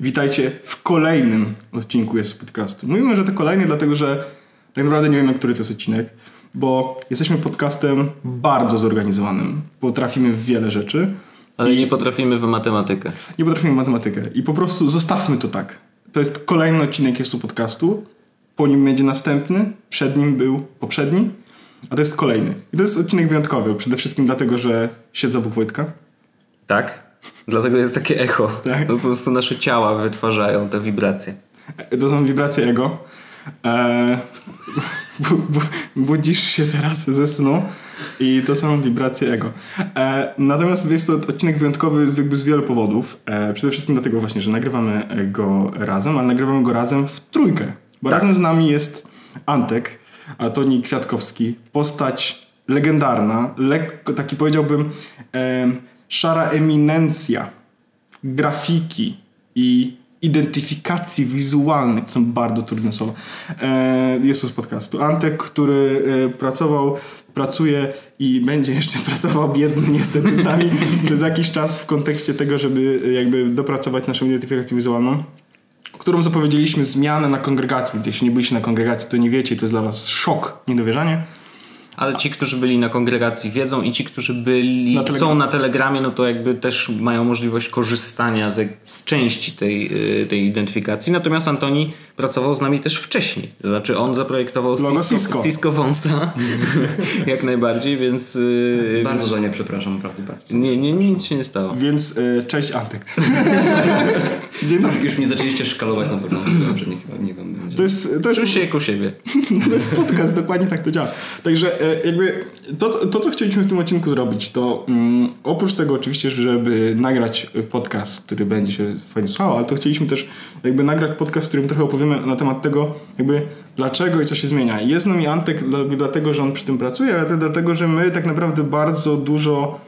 Witajcie w kolejnym odcinku jest podcastu. Mówimy, że to kolejny, dlatego że tak naprawdę nie wiemy, który to jest odcinek, bo jesteśmy podcastem bardzo zorganizowanym. Potrafimy w wiele rzeczy. Ale nie potrafimy w matematykę. Nie potrafimy w matematykę. I po prostu zostawmy to tak. To jest kolejny odcinek jest podcastu. Po nim będzie następny. Przed nim był poprzedni. A to jest kolejny. I to jest odcinek wyjątkowy. Przede wszystkim dlatego, że siedzę obok Wojtka. Tak? Dlatego jest takie echo. Tak. Po prostu nasze ciała wytwarzają te wibracje. To są wibracje ego. Eee, bu, bu, budzisz się teraz ze snu i to są wibracje ego. Eee, natomiast jest to odcinek wyjątkowy z, jakby z wielu powodów. Eee, przede wszystkim dlatego właśnie, że nagrywamy go razem, ale nagrywamy go razem w trójkę. Bo razem z nami jest Antek, Antoni Kwiatkowski, postać legendarna, lekko taki powiedziałbym szara eminencja grafiki i identyfikacji wizualnej, to są bardzo trudne słowa, e, jest to z podcastu. Antek, który e, pracował, pracuje i będzie jeszcze pracował biedny niestety z nami przez jakiś czas w kontekście tego, żeby e, jakby dopracować naszą identyfikację wizualną którą zapowiedzieliśmy zmianę na kongregacji. Więc jeśli nie byliście na kongregacji, to nie wiecie to jest dla was szok, niedowierzanie. Ale ci, którzy byli na kongregacji wiedzą i ci, którzy byli, Na są na telegramie, no to jakby też mają możliwość korzystania z, z części tej, y, tej identyfikacji. Natomiast Antoni pracował z nami też wcześniej. To znaczy on zaprojektował Cisco, Cisco. Cisco Wąsa jak najbardziej, więc... y, Bardzo za nie przepraszam, naprawdę bardzo. nie, nie, nic się nie stało. Więc e, cześć Antek. Już mnie zaczęliście szkalować na początku, dobrze, niech, niech wam będzie. To jest, to jest Czuj się jak u siebie. To jest podcast, dokładnie tak to działa. Także e, jakby to, co- to, co chcieliśmy w tym odcinku zrobić, to mm, oprócz tego oczywiście, żeby nagrać podcast, który będzie się fajnie słuchał, ale to chcieliśmy też jakby nagrać podcast, w którym trochę opowiemy na temat tego, jakby dlaczego i co się zmienia. Jest z nami Antek dla- dlatego, że on przy tym pracuje, ale też dlatego, że my tak naprawdę bardzo dużo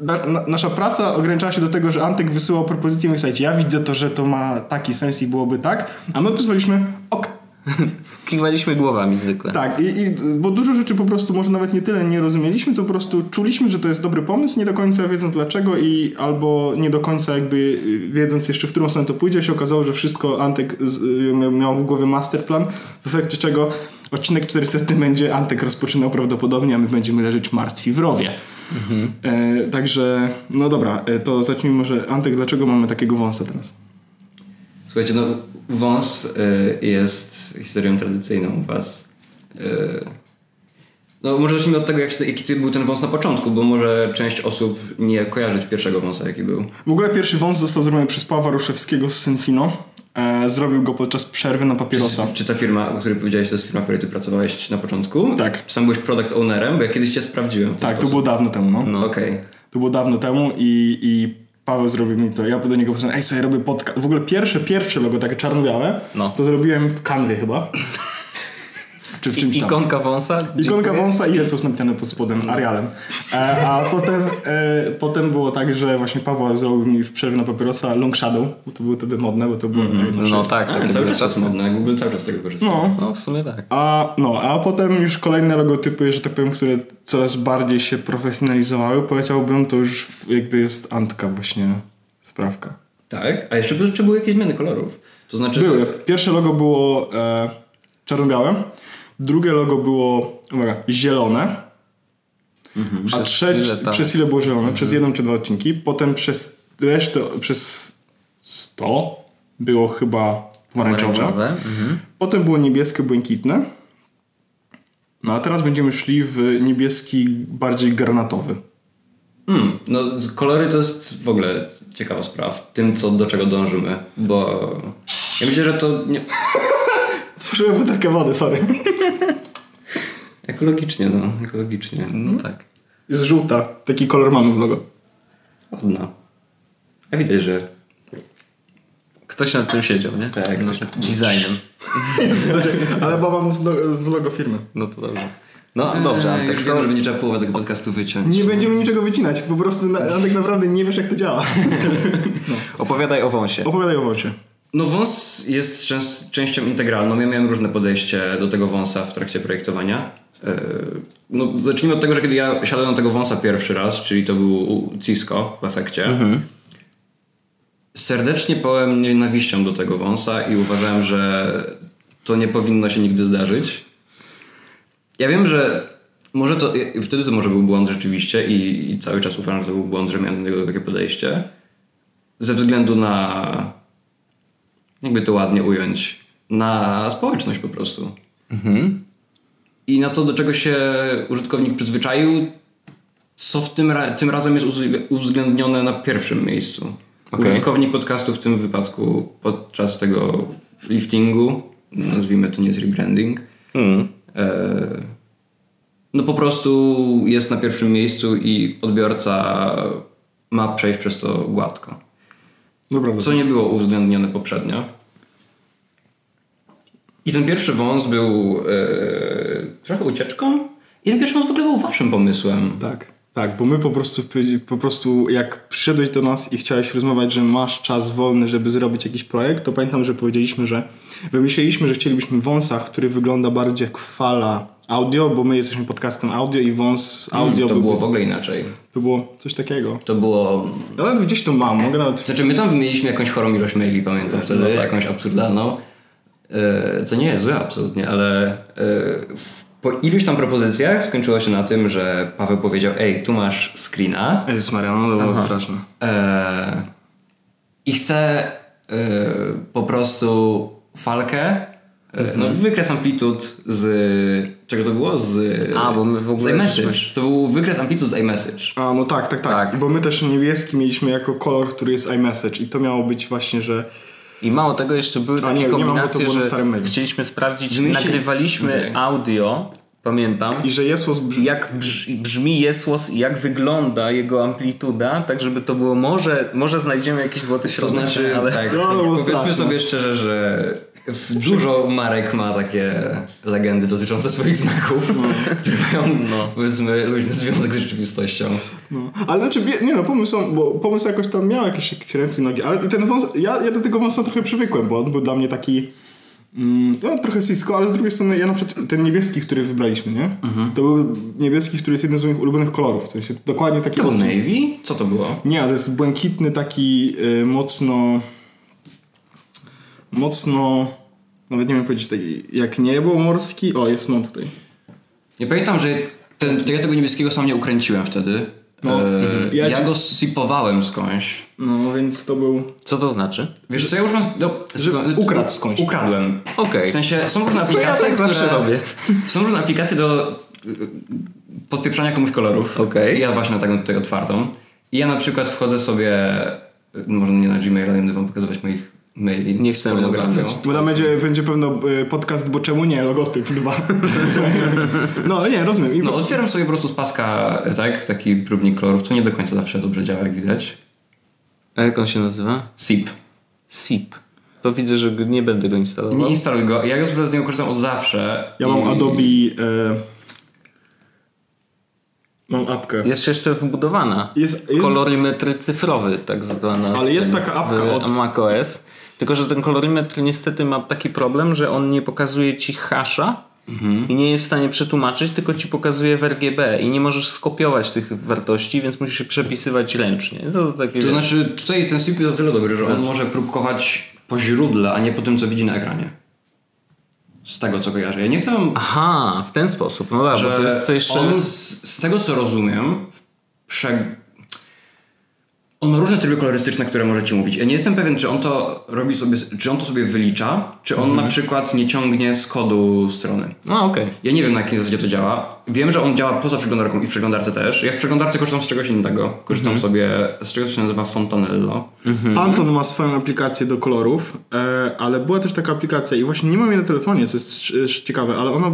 na, na, nasza praca ograniczała się do tego, że Antek wysyłał propozycję i słuchajcie, ja widzę to, że to ma taki sens i byłoby tak, a my odpisaliśmy ok, Kiwaliśmy głowami zwykle. tak, i, i, bo dużo rzeczy po prostu może nawet nie tyle nie rozumieliśmy, co po prostu czuliśmy, że to jest dobry pomysł, nie do końca wiedząc dlaczego i albo nie do końca jakby y, wiedząc jeszcze w którą stronę to pójdzie, się okazało, że wszystko Antek z, y, miał- miał w głowie masterplan, w efekcie czego odcinek 400 będzie Antek rozpoczynał prawdopodobnie, a my będziemy leżeć martwi w rowie. E, także, no dobra, e, to zacznijmy może Antek, dlaczego mamy takiego wąsa teraz? Słuchajcie, no wąs y, jest historią tradycyjną u was. Y, no może zacznijmy od tego, jak, jaki był ten wąs na początku, bo może część osób nie kojarzyć pierwszego wąsa, jaki był. W ogóle pierwszy wąs został zrobiony przez Pawła Ruszewskiego z Synfino. E, zrobił go podczas przerwy na papierosa. Czy, czy ta firma, o której powiedziałeś, to jest firma, w której ty pracowałeś na początku? Tak. Czy tam byłeś product ownerem? Bo ja kiedyś cię sprawdziłem. Tak, to było dawno temu, no. No. Okej. To było dawno temu i, i Paweł zrobił mi to. Ja do niego powiedziałem, ej, sobie robię podcast. W ogóle pierwsze, pierwsze logo, takie czarno-białe, No. to zrobiłem w kanwie chyba. Czy w czymś I, tam. ikonka wąsa. Ikonka Dziękuję. wąsa i Jezus napisane pod spodem, Arialem. E, a potem, e, potem było tak, że właśnie Paweł zrobił mi w przerwie na papierosa Long Shadow, bo to było wtedy modne, bo to było najnowsze. No tak, A, tak. cały czas jest modne. Google cały czas z tego korzysta. No, No w sumie tak. A, no, a potem już kolejne logotypy, że tak powiem, które coraz bardziej się profesjonalizowały, powiedziałbym, to już jakby jest Antka właśnie sprawka. Tak? A jeszcze, jeszcze były jakieś zmiany kolorów. To znaczy... Były. Pierwsze logo było e, czarno-białe, drugie logo było uwaga, zielone, a Przez trzecie przez chwilę było zielone, przez jeden czy dwa odcinki, potem przez resztę, przez 100 było chyba pomarańczowe. Pomarańczowe. Mhm. Potem było niebieskie, błękitne. No a teraz będziemy szli w niebieski bardziej granatowy. Hmm, no kolory to jest w ogóle ciekawa sprawa w tym, co, do czego dążymy, bo ja myślę, że to nie... Tworzyłem butelkę wody, sorry. ekologicznie, no, ekologicznie. No tak. Jest żółta. Taki kolor mamy w logo. Ładna. Ja widać, że Ktoś nad tym siedział, nie? Tak, no, ktoś nad- designem. Ale bo mam z, lo- z logo firmy. No to dobrze. No dobrze, Eee, Antek, wiem, że będzie trzeba połowę tego podcastu wyciąć. Nie będziemy niczego wycinać. Po prostu na, tak naprawdę nie wiesz jak to działa. opowiadaj o wąsie. Opowiadaj o wąsie. No wąs jest częst, częścią integralną. Ja miałem różne podejście do tego wąsa w trakcie projektowania. Yy, No, zacznijmy od tego, że kiedy ja siadłem na tego wąsa pierwszy raz, czyli to był Cisco w efekcie, serdecznie pałem nienawiścią do tego wąsa i uważałem, że to nie powinno się nigdy zdarzyć. Ja wiem, że może to, wtedy to może był błąd rzeczywiście i, i cały czas uważam, że to był błąd, że miałem do niego takie podejście. Ze względu na, jakby to ładnie ująć, na społeczność po prostu. I na to, do czego się użytkownik przyzwyczaił, co w tym, ra- tym razem jest uwzglę- uwzględnione na pierwszym miejscu. Okej. Użytkownik podcastu w tym wypadku podczas tego liftingu, nazwijmy to nie jest rebranding, Hmm. e, no po prostu jest na pierwszym miejscu i odbiorca ma przejść przez to gładko. Dobra, Co nie było uwzględnione poprzednio. I ten pierwszy wąs był e, trochę ucieczką. I ten pierwszy wąs w ogóle był waszym pomysłem. Tak, tak, bo my po prostu, po prostu jak przyszedłeś do nas i chciałeś rozmawiać, że masz czas wolny, żeby zrobić jakiś projekt, to pamiętam, że powiedzieliśmy, że wymyśliliśmy, że chcielibyśmy wąsa, który wygląda bardziej jak fala audio, bo my jesteśmy podcastem audio i wąs audio to by- było w ogóle inaczej. to było coś takiego. To było... Ja nawet gdzieś to mam, mogę nawet... Znaczy my tam mieliśmy jakąś chorą ilość maili, pamiętam wtedy, No tak. jakąś absurdalną. E, co nie jest złe absolutnie, ale e, w, po iluś tam propozycjach skończyło się na tym, że Paweł powiedział ej, tu masz screena, Jezus Maria, no to było straszne. E, I chcę e, po prostu falkę, no wykres amplitud z... Czego to było? Z, A, bo my w ogóle Z iMessage. To był wykres amplitud z iMessage. A, no tak, tak, tak, Tak. Bo my też niebieski mieliśmy jako kolor, który jest iMessage i to miało być właśnie, że I mało tego, jeszcze były A takie nie, nie mam, bo to kombinacje, było na że chcieliśmy sprawdzić, Wymyśli- nagrywaliśmy audio, pamiętam, i że jest brzmi... jak brz, brzmi jesłos i jak wygląda jego amplituda, tak żeby to było, może, może znajdziemy jakiś złoty To środek, znaczy, ale... tak, No, to było powiedzmy sobie szczerze, że dużo marek ma takie legendy dotyczące swoich znaków, które mają, no, powiedzmy, luźny związek z rzeczywistością. No. Ale znaczy, nie no, pomysł, bo pomysł jakoś tam miał jakieś, jakieś ręce i nogi, ale i ten wąs, ja, ja do tego wąsa trochę przywykłem, bo on był dla mnie taki mm, no, trochę Cisco, ale z drugiej strony ja na przykład ten niebieski, który wybraliśmy, nie? To był niebieski, który jest jednym z moich ulubionych kolorów, to jest dokładnie taki To był. Navy? Co to było? Nie, to jest błękitny taki y, mocno mocno nawet nie wiem powiedzieć taki, jak niebo morski, o jest mam tutaj. Ja pamiętam, że ten, ja tego niebieskiego sam nie ukręciłem wtedy. No, e, ja ja ci- go sipowałem skądś. No więc to był Co to znaczy? Wiesz co, ja używam... No, Że ukradł skądś. Ukradłem. Okej. W sensie są różne ja aplikacje, tak zawsze które... robię. Są różne aplikacje do y, podpieprzania komuś kolorów. Okej. I Ja właśnie mam taką tutaj otwartą. I ja na przykład wchodzę sobie, y, może nie na Gmaila, nie będę wam pokazywać moich maili. Nie chcemy pornografią. Bo tam będzie, będzie pewno y, podcast, bo czemu nie, logotyp dwa. no ale nie, rozumiem. I No otwieram sobie po prostu z paska, tak, taki próbnik kolorów, co nie do końca zawsze dobrze działa, jak widać. A jak on się nazywa? SIP. SIP. To widzę, że nie będę go instalował. Nie instaluj go. Ja już z niego korzystam od zawsze. ja mam I- Adobe... Y, mam apkę. Jest jeszcze wbudowana. Jest- jest- Kolorymetry cyfrowy, tak zwana. Ale jest taka apka w od- macOS. Tylko, że ten kolorymetr niestety ma taki problem, że on nie pokazuje ci hasza Mhm. i nie jest w stanie przetłumaczyć, tylko ci pokazuje w RGB i nie możesz skopiować tych wartości, więc musisz się przepisywać ręcznie. To, takie, To znaczy, tutaj ten SIP jest o tyle dobry, że on może próbkować po źródle, a nie po tym, co widzi na ekranie. Z tego, co kojarzę. Ja nie chcę Aha, w ten sposób. No dobra, to jest co jeszcze... on z, z tego co rozumiem prze... on ma różne tryby kolorystyczne, które może ci mówić. Ja nie jestem pewien, czy on to robi sobie, czy on to sobie wylicza, czy on Mhm. na przykład nie ciągnie z kodu strony. No okej. Ja nie wiem na jakiej zasadzie to działa. Wiem, że on działa poza przeglądarką i w przeglądarce też. Ja w przeglądarce korzystam z czegoś innego. Korzystam Mhm. sobie z czegoś, co się nazywa Fontanello. Panton ma swoją aplikację do kolorów, e, ale była też taka aplikacja i właśnie nie mam jej na telefonie, co jest ciekawe, ale ona,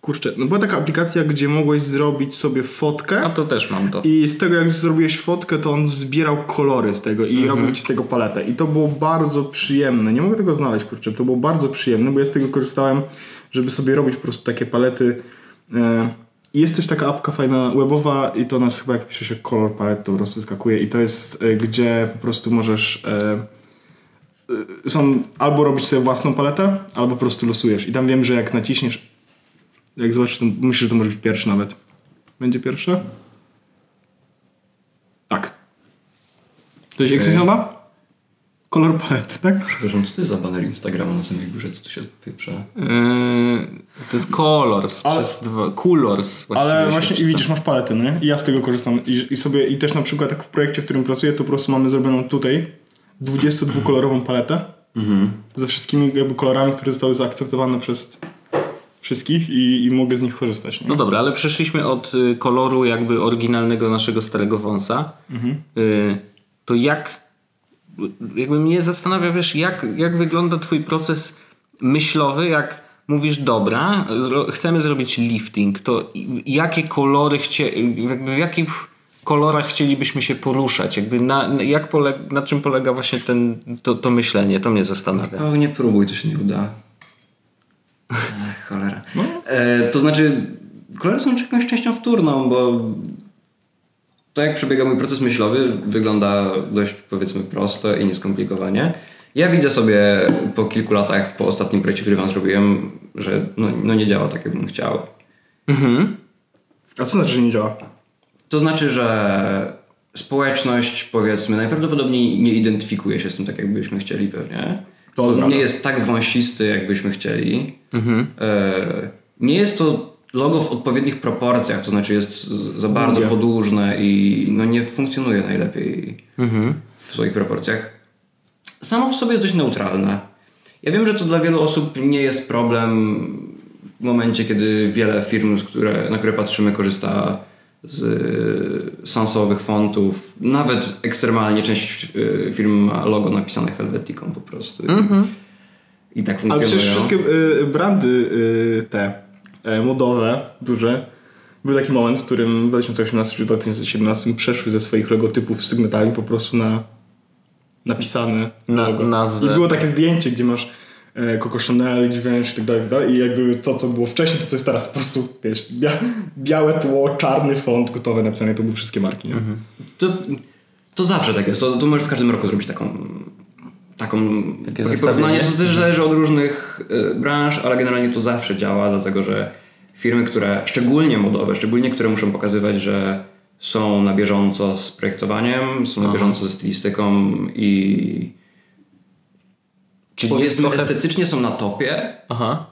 kurczę, no była taka aplikacja, gdzie mogłeś zrobić sobie fotkę A to też mam to. i z tego jak zrobiłeś fotkę, to on zbierał kolory z tego i robił ci z tego paletę i to było bardzo przyjemne. Nie mogę tego znaleźć, kurczę, to było bardzo przyjemne, bo ja z tego korzystałem, żeby sobie robić po prostu takie palety. E, i jest też taka apka fajna webowa i to nas chyba jak pisze się kolor palet to po prostu wyskakuje i to jest e, gdzie po prostu możesz e, e, są albo robić sobie własną paletę, albo po prostu losujesz i tam wiem, że jak naciśniesz jak zobaczysz, to myślę, że to może być pierwszy nawet. Będzie pierwsze? Tak. To jest, jak się nazywa? kolor palety, tak? Przepraszam, co to jest za baner Instagrama na samej górze? Co tu się odpieprza? Yy, to jest Colors, Ale- przez dwa, Colors Ale właśnie i widzisz, masz paletę, nie? I ja z tego korzystam. I, I sobie, i też na przykład tak w projekcie, w którym pracuję, to po prostu mamy zrobioną tutaj 22-kolorową paletę ze wszystkimi jakby kolorami, które zostały zaakceptowane przez wszystkich i, i mogę z nich korzystać. Nie? No dobra, ale przeszliśmy od y, koloru jakby oryginalnego naszego starego wąsa. Y, to jak jakby mnie zastanawia, wiesz, jak, jak wygląda twój proces myślowy, jak mówisz, dobra, zro- chcemy zrobić lifting, to jakie kolory chcie, jakby w jakich kolorach chcielibyśmy się poruszać? Jakby na, na- jak pole, na czym polega właśnie ten, to, to myślenie? To mnie zastanawia. Pewnie próbuj, to się nie uda. Ach, cholera. E, to znaczy, kolory są jakąś częścią wtórną, bo to jak przebiega mój proces myślowy wygląda dość powiedzmy prosto i nieskomplikowanie. Ja widzę sobie po kilku latach, po ostatnim projekcie, który wam zrobiłem, że no, no nie działa tak, jakbym chciał. A co znaczy, że nie działa? To znaczy, że społeczność, powiedzmy, najprawdopodobniej nie identyfikuje się z tym tak, jakbyśmy chcieli pewnie. To On nie jest tak wąsisty, jakbyśmy chcieli. E, nie jest to logo w odpowiednich proporcjach, to znaczy jest za bardzo podłużne i no nie funkcjonuje najlepiej w swoich proporcjach. Samo w sobie jest dość neutralne. Ja wiem, że to dla wielu osób nie jest problem w momencie, kiedy wiele firm, które, na które patrzymy, korzysta z y, sansowych fontów. Nawet ekstremalnie część y, firm ma logo napisane Helveticą po prostu. I tak Ale funkcjonują. przecież wszystkie y, brandy y, te y, modowe, duże, był taki moment, w którym w 2018 czy 2017 przeszły ze swoich logotypów z sygnetami po prostu na napisane Na- logo. nazwę. I było takie zdjęcie, gdzie masz Coco Chanel, Givenchy i tak dalej, i tak dalej. I jakby to, co było wcześniej, to co jest teraz po prostu, wiesz, bia białe tło, czarny font, gotowe napisane, to były wszystkie marki, nie? To, to zawsze tak jest. To, to możesz w każdym roku zrobić taką. Taką, takie zestawienie? porównanie. To też zależy od różnych y, branż, ale generalnie to zawsze działa, dlatego że firmy, które, szczególnie modowe, szczególnie które muszą pokazywać, że są na bieżąco z projektowaniem, są na bieżąco ze stylistyką i Czyli powiedzmy trochę... estetycznie są na topie, Aha.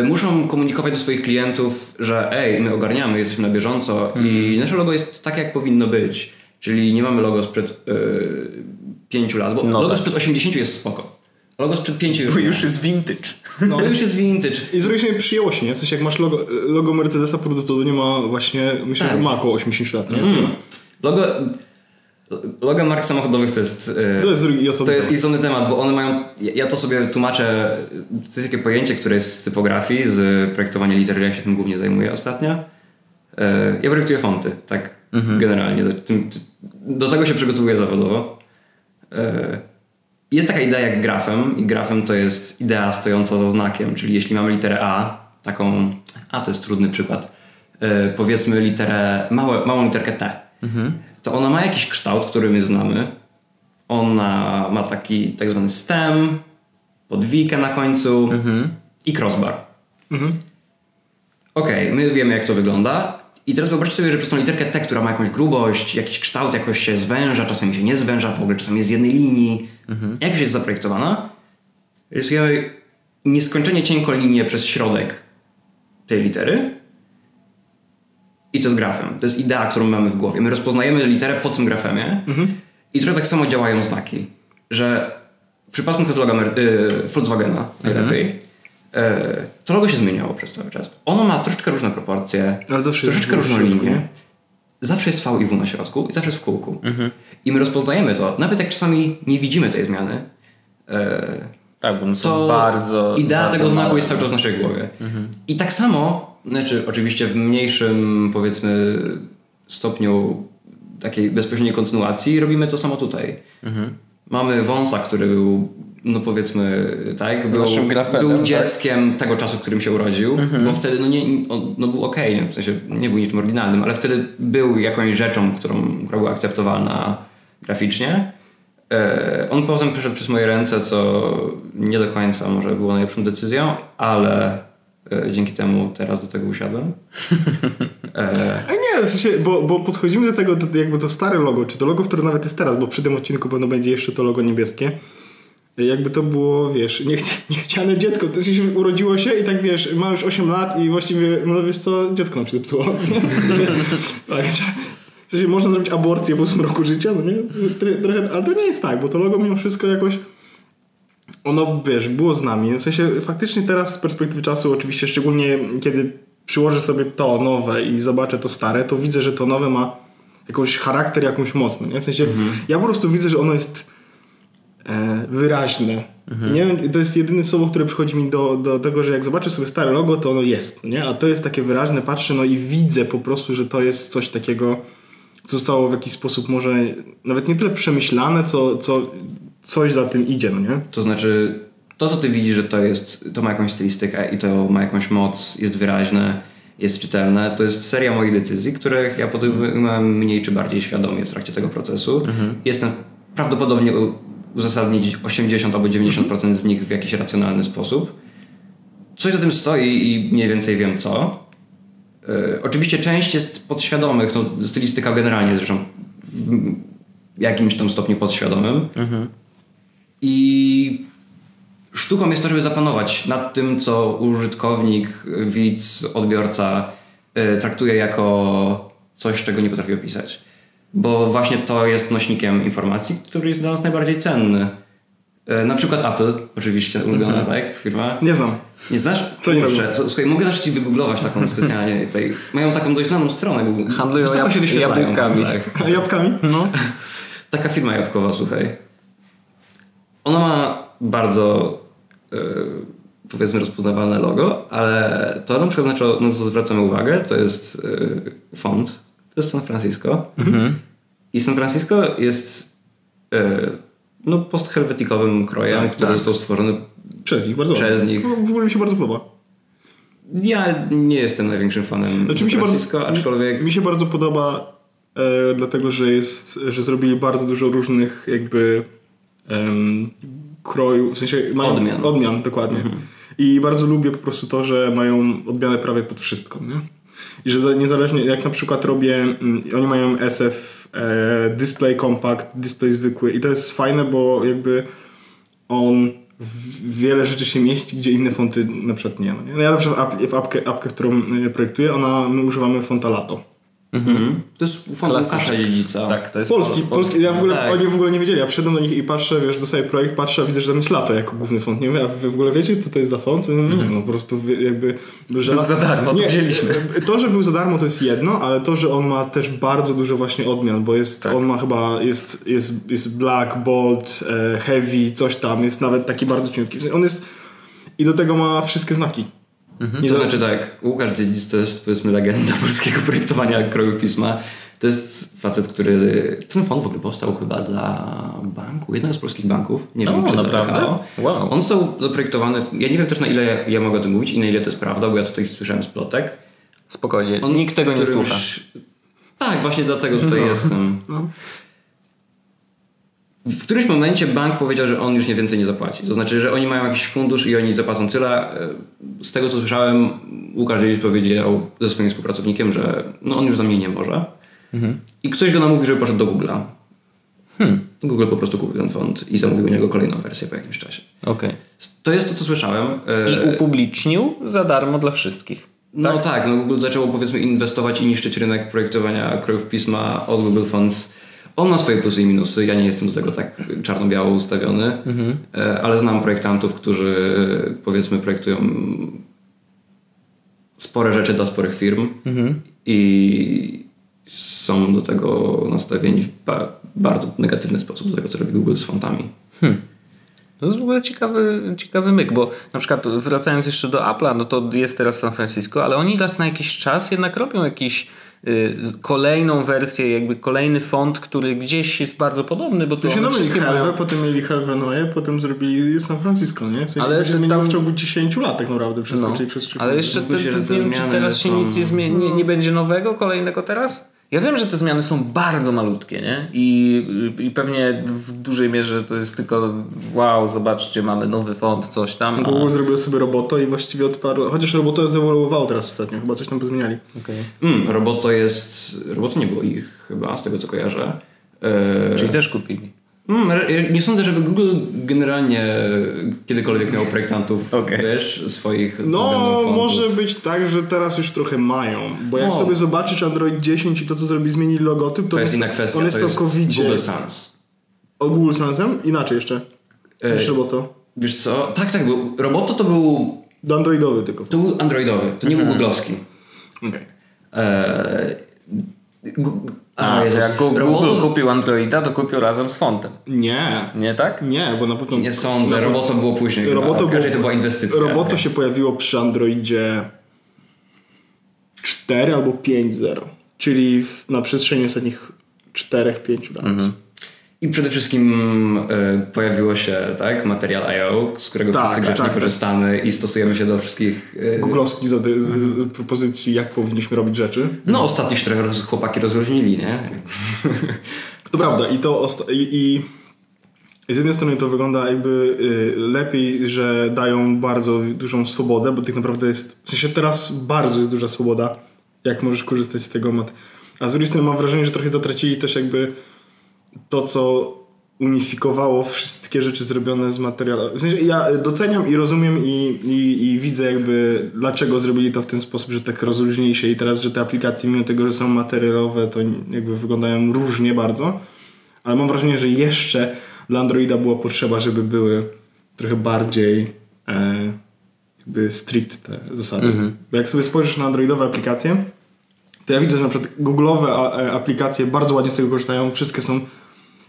y, muszą komunikować do swoich klientów, że ej, my ogarniamy, jesteśmy na bieżąco i nasze logo jest tak, jak powinno być. Czyli nie mamy logo sprzed y, 5 lat, bo No logo tak. sprzed 80 jest spoko. Logo sprzed 5 już, Bo już jest vintage. No, już jest vintage. I z drugiej strony przyjęło się, nie? W sensie jak masz logo, logo Mercedesa produktu, to nie ma właśnie, myślę, Tak. że ma około 80 lat, nie? Logo, logo mark samochodowych to jest... y, To jest drugi osobny To jest temat. istotny temat, bo one mają. ja- to sobie tłumaczę. To jest takie pojęcie, które jest z typografii, z projektowania litery, ja się tym głównie zajmuję ostatnio. E, Ja projektuję fonty, tak generalnie. Tym- ty- Do tego się przygotowuję zawodowo. E, Jest taka idea jak grafem, i grafem to jest idea stojąca za znakiem, czyli jeśli mamy literę A, taką. A to jest trudny przykład. E, Powiedzmy literę, małe, małą literkę T. To ona ma jakiś kształt, który my znamy. Ona ma taki tak zwany stem, podwijkę na końcu i crossbar. Okej, my wiemy jak to wygląda. I teraz wyobraźcie sobie, że przez tą literkę T, która ma jakąś grubość, jakiś kształt, jakoś się zwęża, czasami się nie zwęża, w ogóle czasami jest z jednej linii. Jak jest zaprojektowana? Rysujemy nieskończenie cienką linię przez środek tej litery i to jest grafem. To jest idea, którą mamy w głowie. My rozpoznajemy literę po tym grafemie i trochę tak samo działają znaki, że w przypadku np. loga Mer- y, Volkswagena najlepiej, y, to logo się zmieniało przez cały czas. Ono ma troszeczkę różne proporcje, troszeczkę w różną środku, linię. nie? Zawsze jest V i W na środku i zawsze jest w kółku. I my rozpoznajemy to, nawet jak czasami nie widzimy tej zmiany, y, Tak, bo są to bardzo. idea bardzo tego znaku małe. jest cały czas w naszej głowie. I tak samo, znaczy oczywiście w mniejszym powiedzmy stopniu takiej bezpośredniej kontynuacji robimy to samo tutaj. Mamy wąsa, który był no powiedzmy tak, był, był tak? dzieckiem tego czasu, w którym się urodził, bo wtedy no, nie, on, no był okej, nie? w sensie nie był niczym oryginalnym, ale wtedy był jakąś rzeczą, którą, która była akceptowalna graficznie. E, On potem przeszedł przez moje ręce, co nie do końca może było najlepszą decyzją, ale dzięki temu teraz do tego usiadłem. E... A nie, w sensie, bo, bo podchodzimy do tego jakby to stare logo, czy to logo, które nawet jest teraz, bo przy tym odcinku pewno będzie jeszcze to logo niebieskie. Jakby to było, wiesz, niechci niechciane dziecko. To się urodziło się i tak wiesz, ma już 8 lat i właściwie, no wiesz co, dziecko nam się zepsuło. tak, w sensie można zrobić aborcję w 8 roku życia, no nie? Trochę, ale to nie jest tak, bo to logo mimo wszystko jakoś ono, wiesz, było z nami. W sensie faktycznie teraz z perspektywy czasu, oczywiście szczególnie kiedy przyłożę sobie to nowe i zobaczę to stare, to widzę, że to nowe ma jakiś charakter, jakąś mocno, nie? W sensie mhm. ja po prostu widzę, że ono jest e, wyraźne. Mhm. Nie to jest jedyne słowo, które przychodzi mi do, do tego, że jak zobaczę sobie stare logo, to ono jest, nie? A to jest takie wyraźne, patrzę no i widzę po prostu, że to jest coś takiego, co zostało w jakiś sposób może nawet nie tyle przemyślane, co, co coś za tym idzie, no nie? To znaczy, to co ty widzisz, że to jest, to ma jakąś stylistykę i to ma jakąś moc, jest wyraźne, jest czytelne, to jest seria moich decyzji, których ja podejmowałem mniej czy bardziej świadomie w trakcie tego procesu. Mhm. Jestem prawdopodobnie uzasadnić 80 albo 90% mhm. z nich w jakiś racjonalny sposób. Coś za tym stoi i mniej więcej wiem co. Yy, oczywiście część jest podświadomych, no, stylistyka generalnie zresztą w jakimś tam stopniu podświadomym. Mhm. I sztuką jest to, żeby zapanować nad tym, co użytkownik, widz, odbiorca y, traktuje jako coś, czego nie potrafi opisać. Bo właśnie to jest nośnikiem informacji, który jest dla nas najbardziej cenny. Y, na przykład Apple, oczywiście, ulubiona, mhm. tak? Firma. Nie znam. Nie znasz? Co nie robię. Słuchaj, mogę zacząć ci wygooglować taką specjalnie. Tutaj. Mają taką dość znaną stronę Google. Handlują jab się jabłkami. Tak. A jabłkami? No. Taka firma jabłkowa, słuchaj. Ona ma bardzo yy, powiedzmy rozpoznawalne logo, ale to na przykład na co zwracamy uwagę, to jest yy, font. To jest San Francisco. Mhm. I San Francisco jest yy, no, posthelvetikowym krojem, tak, który tak. został stworzony przez nich. Bardzo przez nich. No, w ogóle mi się bardzo podoba. Ja nie jestem największym fanem znaczy, San Francisco, bardzo, aczkolwiek... Mi się bardzo podoba e, dlatego, że, jest, że zrobili bardzo dużo różnych jakby um, kroju, w sensie mają odmian, odmian dokładnie. Mhm. I bardzo lubię po prostu to, że mają odmianę prawie pod wszystko, nie? I że niezależnie, jak na przykład robię, mm, oni mają SF e, Display Compact, display zwykły i to jest fajne, bo jakby on wiele rzeczy się mieści, gdzie inne fonty na przykład nie ma. No ja na przykład w apkę, apkę, którą e, projektuję, ona, my używamy fonta Lato. Mhm. To jest font Łukasza Dziedzica. Tak, to jest polski. polski. Ja w ogóle, tak. Oni w ogóle nie wiedzieli. Ja przyszedłem do nich i patrzę, wiesz, dostaję projekt, patrzę, a widzę, że tam jest lato jako główny font. Nie wiem, a wy w ogóle wiecie, co to jest za font? No nie wiem, no po prostu jakby... Że był za darmo, nie, to wzięliśmy. To, że był za darmo to jest jedno, ale to, że on ma też bardzo dużo właśnie odmian, bo jest, tak. on ma chyba, jest, jest, jest black, bold, e, heavy, coś tam, jest nawet taki bardzo cienki. On jest... I do tego ma wszystkie znaki. Mhm. To znaczy tak, Łukasz Dziedzic to jest powiedzmy legenda polskiego projektowania krojów pisma. To jest facet, który... Ten font w ogóle powstał chyba dla banku, jednego z polskich banków. Nie wiem, czy naprawdę? Wow. On został zaprojektowany... Ja nie wiem też na ile ja mogę o tym mówić i na ile to jest prawda, bo ja tutaj słyszałem z plotek. Spokojnie, On nikt tego nie słucha. Tak, właśnie dlatego tutaj no. jestem. No w którymś momencie bank powiedział, że on już nie więcej nie zapłaci. To znaczy, że oni mają jakiś fundusz i oni zapłacą tyle. E, z tego co słyszałem, Łukasz Dziedzic powiedział ze swoim współpracownikiem, że no on już za mnie nie może. Mhm. I ktoś go namówił, żeby poszedł do Google'a. Hmm. Google po prostu kupił ten font i zamówił u niego kolejną wersję po jakimś czasie. Okay. To jest to, co słyszałem. I upublicznił za darmo dla wszystkich. No tak, tak no Google zaczęło powiedzmy inwestować i niszczyć rynek projektowania krojów pisma od Google Fonts on ma swoje plusy i minusy. Ja nie jestem do tego tak czarno-biało ustawiony, mhm. E, ale znam projektantów, którzy powiedzmy projektują spore rzeczy dla sporych firm mhm. i są do tego nastawieni w bardzo negatywny sposób do tego, co robi Google z fontami. Hmm. To jest w ogóle ciekawy, ciekawy myk, bo na przykład wracając jeszcze do Apple'a, no to jest teraz San Francisco, ale oni raz na jakiś czas jednak robią jakiś kolejną wersję, jakby kolejny font, który gdzieś jest bardzo podobny, bo to one wszystkie Helve, mają... potem mieli Helvenoje, potem zrobili San Francisco, nie? W ale to się zmieniło w ciągu 10 lat tak naprawdę, przez, no. przez 3 Ale jeszcze te, te, nie wiem, czy teraz są... się nic nie, zmieni, nie, nie będzie nowego, kolejnego teraz? Ja wiem, że te zmiany są bardzo malutkie, nie? I, I pewnie w dużej mierze to jest tylko wow, zobaczcie, mamy nowy font, coś tam. A... Google zrobił sobie roboto i właściwie odparł. Chociaż roboto zewoluowało teraz ostatnio, chyba coś tam pozmieniali. Okay. Mm, roboto jest. Roboto nie było ich chyba, z tego co kojarzę. E... Czyli też kupili. Mm, nie sądzę, żeby Google generalnie kiedykolwiek miał projektantów, okay. wiesz, swoich. No, może być tak, że teraz już trochę mają. Bo jak no. sobie zobaczysz Android 10 i to, co zrobi, zmienili logotyp, to, to jest inna kwestia. On jest to całkowicie. Google Sans. O Google Sansem? Inaczej jeszcze. E, niż Roboto. Wiesz co? Tak, tak, bo Roboto to był. Do Androidowy tylko. To był Androidowy, to nie był mhm. Google'owski. Okej. Okay. E, a, Jezus. jak Google, Google kupił Androida, to kupił razem z fontem. Nie. Nie tak? Nie, bo na początku... Nie sądzę, Roboto było później. Roboto było, to była inwestycja. Roboto się pojawiło przy Androidzie 4 albo 5.0. Czyli na przestrzeni ostatnich 4-5 lat. Mhm. I przede wszystkim y, pojawiło się tak, materiał IO, z którego tak, wszyscy grzecznie tak, korzystamy tak. i stosujemy się do wszystkich y, googlowskich z, z, propozycji, jak powinniśmy robić rzeczy. No, ostatnio się trochę chłopaki rozróżnili, nie? To prawda i to i, i z jednej strony to wygląda jakby y, lepiej, że dają bardzo dużą swobodę, bo tak naprawdę jest, w sensie teraz bardzo jest duża swoboda, jak możesz korzystać z tego mat. A z drugiej strony mam wrażenie, że trochę zatracili też jakby to, co unifikowało wszystkie rzeczy zrobione z materiału. W sensie ja doceniam i rozumiem i, i, i, widzę jakby dlaczego zrobili to w ten sposób, że tak rozróżnili się i teraz, że te aplikacje mimo tego, że są materiałowe, to jakby wyglądają różnie bardzo, ale mam wrażenie, że jeszcze dla Androida była potrzeba, żeby były trochę bardziej e, jakby strict te zasady. Mhm. Bo jak sobie spojrzysz na androidowe aplikacje, to ja widzę, że na przykład Google'owe e, aplikacje bardzo ładnie z tego korzystają, wszystkie są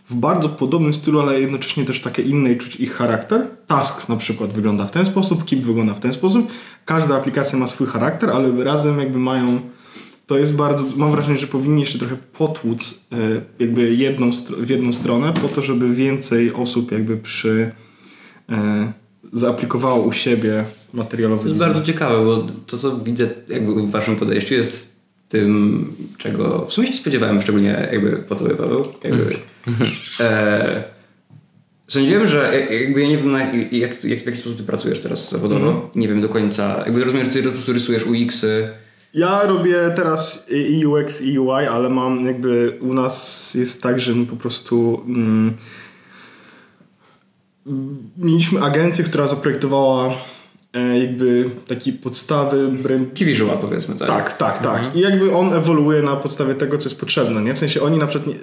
w bardzo podobnym stylu, ale jednocześnie też takie inne i czuć ich charakter. Tasks na przykład wygląda w ten sposób, Keep wygląda w ten sposób. Każda aplikacja ma swój charakter, ale razem jakby mają to jest bardzo, mam wrażenie, że powinni jeszcze trochę potłuc e, jakby jedną, w jedną stronę po to, żeby więcej osób jakby przy e, zaaplikowało u siebie materiałowy To jest bardzo ciekawe, bo to co widzę jakby w waszym podejściu jest tym, czego w sumie się spodziewałem, szczególnie jakby po tobie, Paweł. Jakby, e, sądziłem, że jakby ja nie wiem, na, jak, jak, w jaki sposób ty pracujesz teraz zawodowo. Mm. Nie wiem do końca. Jakby rozumiem, że ty po prostu rysujesz UX-y. Ja robię teraz i UX, i UI, ale mam jakby u nas jest tak, że my po prostu mm, mieliśmy agencję, która zaprojektowała jakby taki podstawy brand... Key powiedzmy, tak? Tak, tak, tak. Mhm. I jakby on ewoluuje na podstawie tego, co jest potrzebne, nie? W sensie oni na przykład,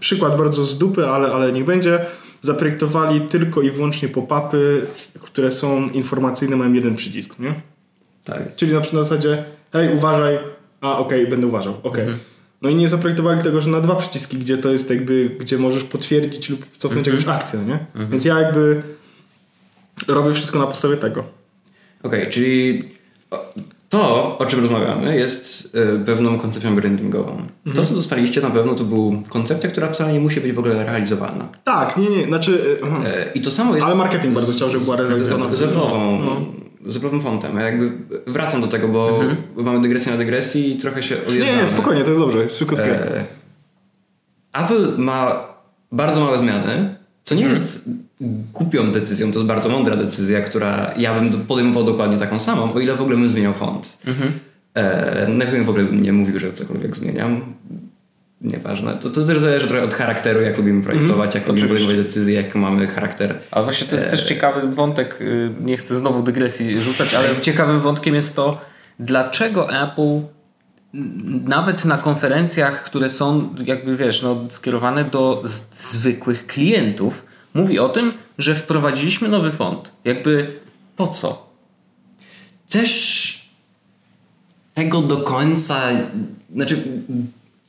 przykład bardzo z dupy, ale, ale niech będzie, zaprojektowali tylko i wyłącznie pop-upy, które są informacyjne, mają jeden przycisk, nie? Tak. Czyli na przykład na zasadzie, hej, uważaj, a okej, okay, będę uważał, okej. Okay. Mhm. No i nie zaprojektowali tego, że na dwa przyciski, gdzie to jest jakby, gdzie możesz potwierdzić lub cofnąć mhm. jakąś akcję, nie? Mhm. Więc ja jakby robię wszystko na podstawie tego. Okej, okay, czyli to, o czym rozmawiamy, jest y, pewną koncepcją brandingową. Mhm. To, co dostaliście na pewno, to była koncepcja, która wcale nie musi być w ogóle realizowana. Tak, nie, nie, znaczy... Y, I to samo jest... Ale marketing bardzo chciał, żeby była realizowana. Z, z, no. z Apple'owym fontem. Ja jakby wracam do tego, bo mhm. mamy dygresję na dygresji i trochę się odjeżdżamy. Nie, nie, spokojnie, to jest dobrze, wszystko e, Apple ma bardzo małe zmiany, co nie hmm. jest głupią decyzją, to jest bardzo mądra decyzja, która ja bym podejmował dokładnie taką samą, o ile w ogóle bym zmieniał font. Mhm. E, najpierw w ogóle bym nie mówił, że cokolwiek zmieniam. Nieważne. To, to też zależy trochę od charakteru, jak lubimy projektować, mm, jak lubimy podejmować decyzje, jak mamy charakter. Ale właśnie to jest e... też ciekawy wątek, y, nie chcę znowu dygresji rzucać, ale ciekawym wątkiem jest to, dlaczego Apple nawet na konferencjach, które są jakby wiesz, no, skierowane do zwykłych klientów, mówi o tym, że wprowadziliśmy nowy font. Jakby po co? Też tego do końca, znaczy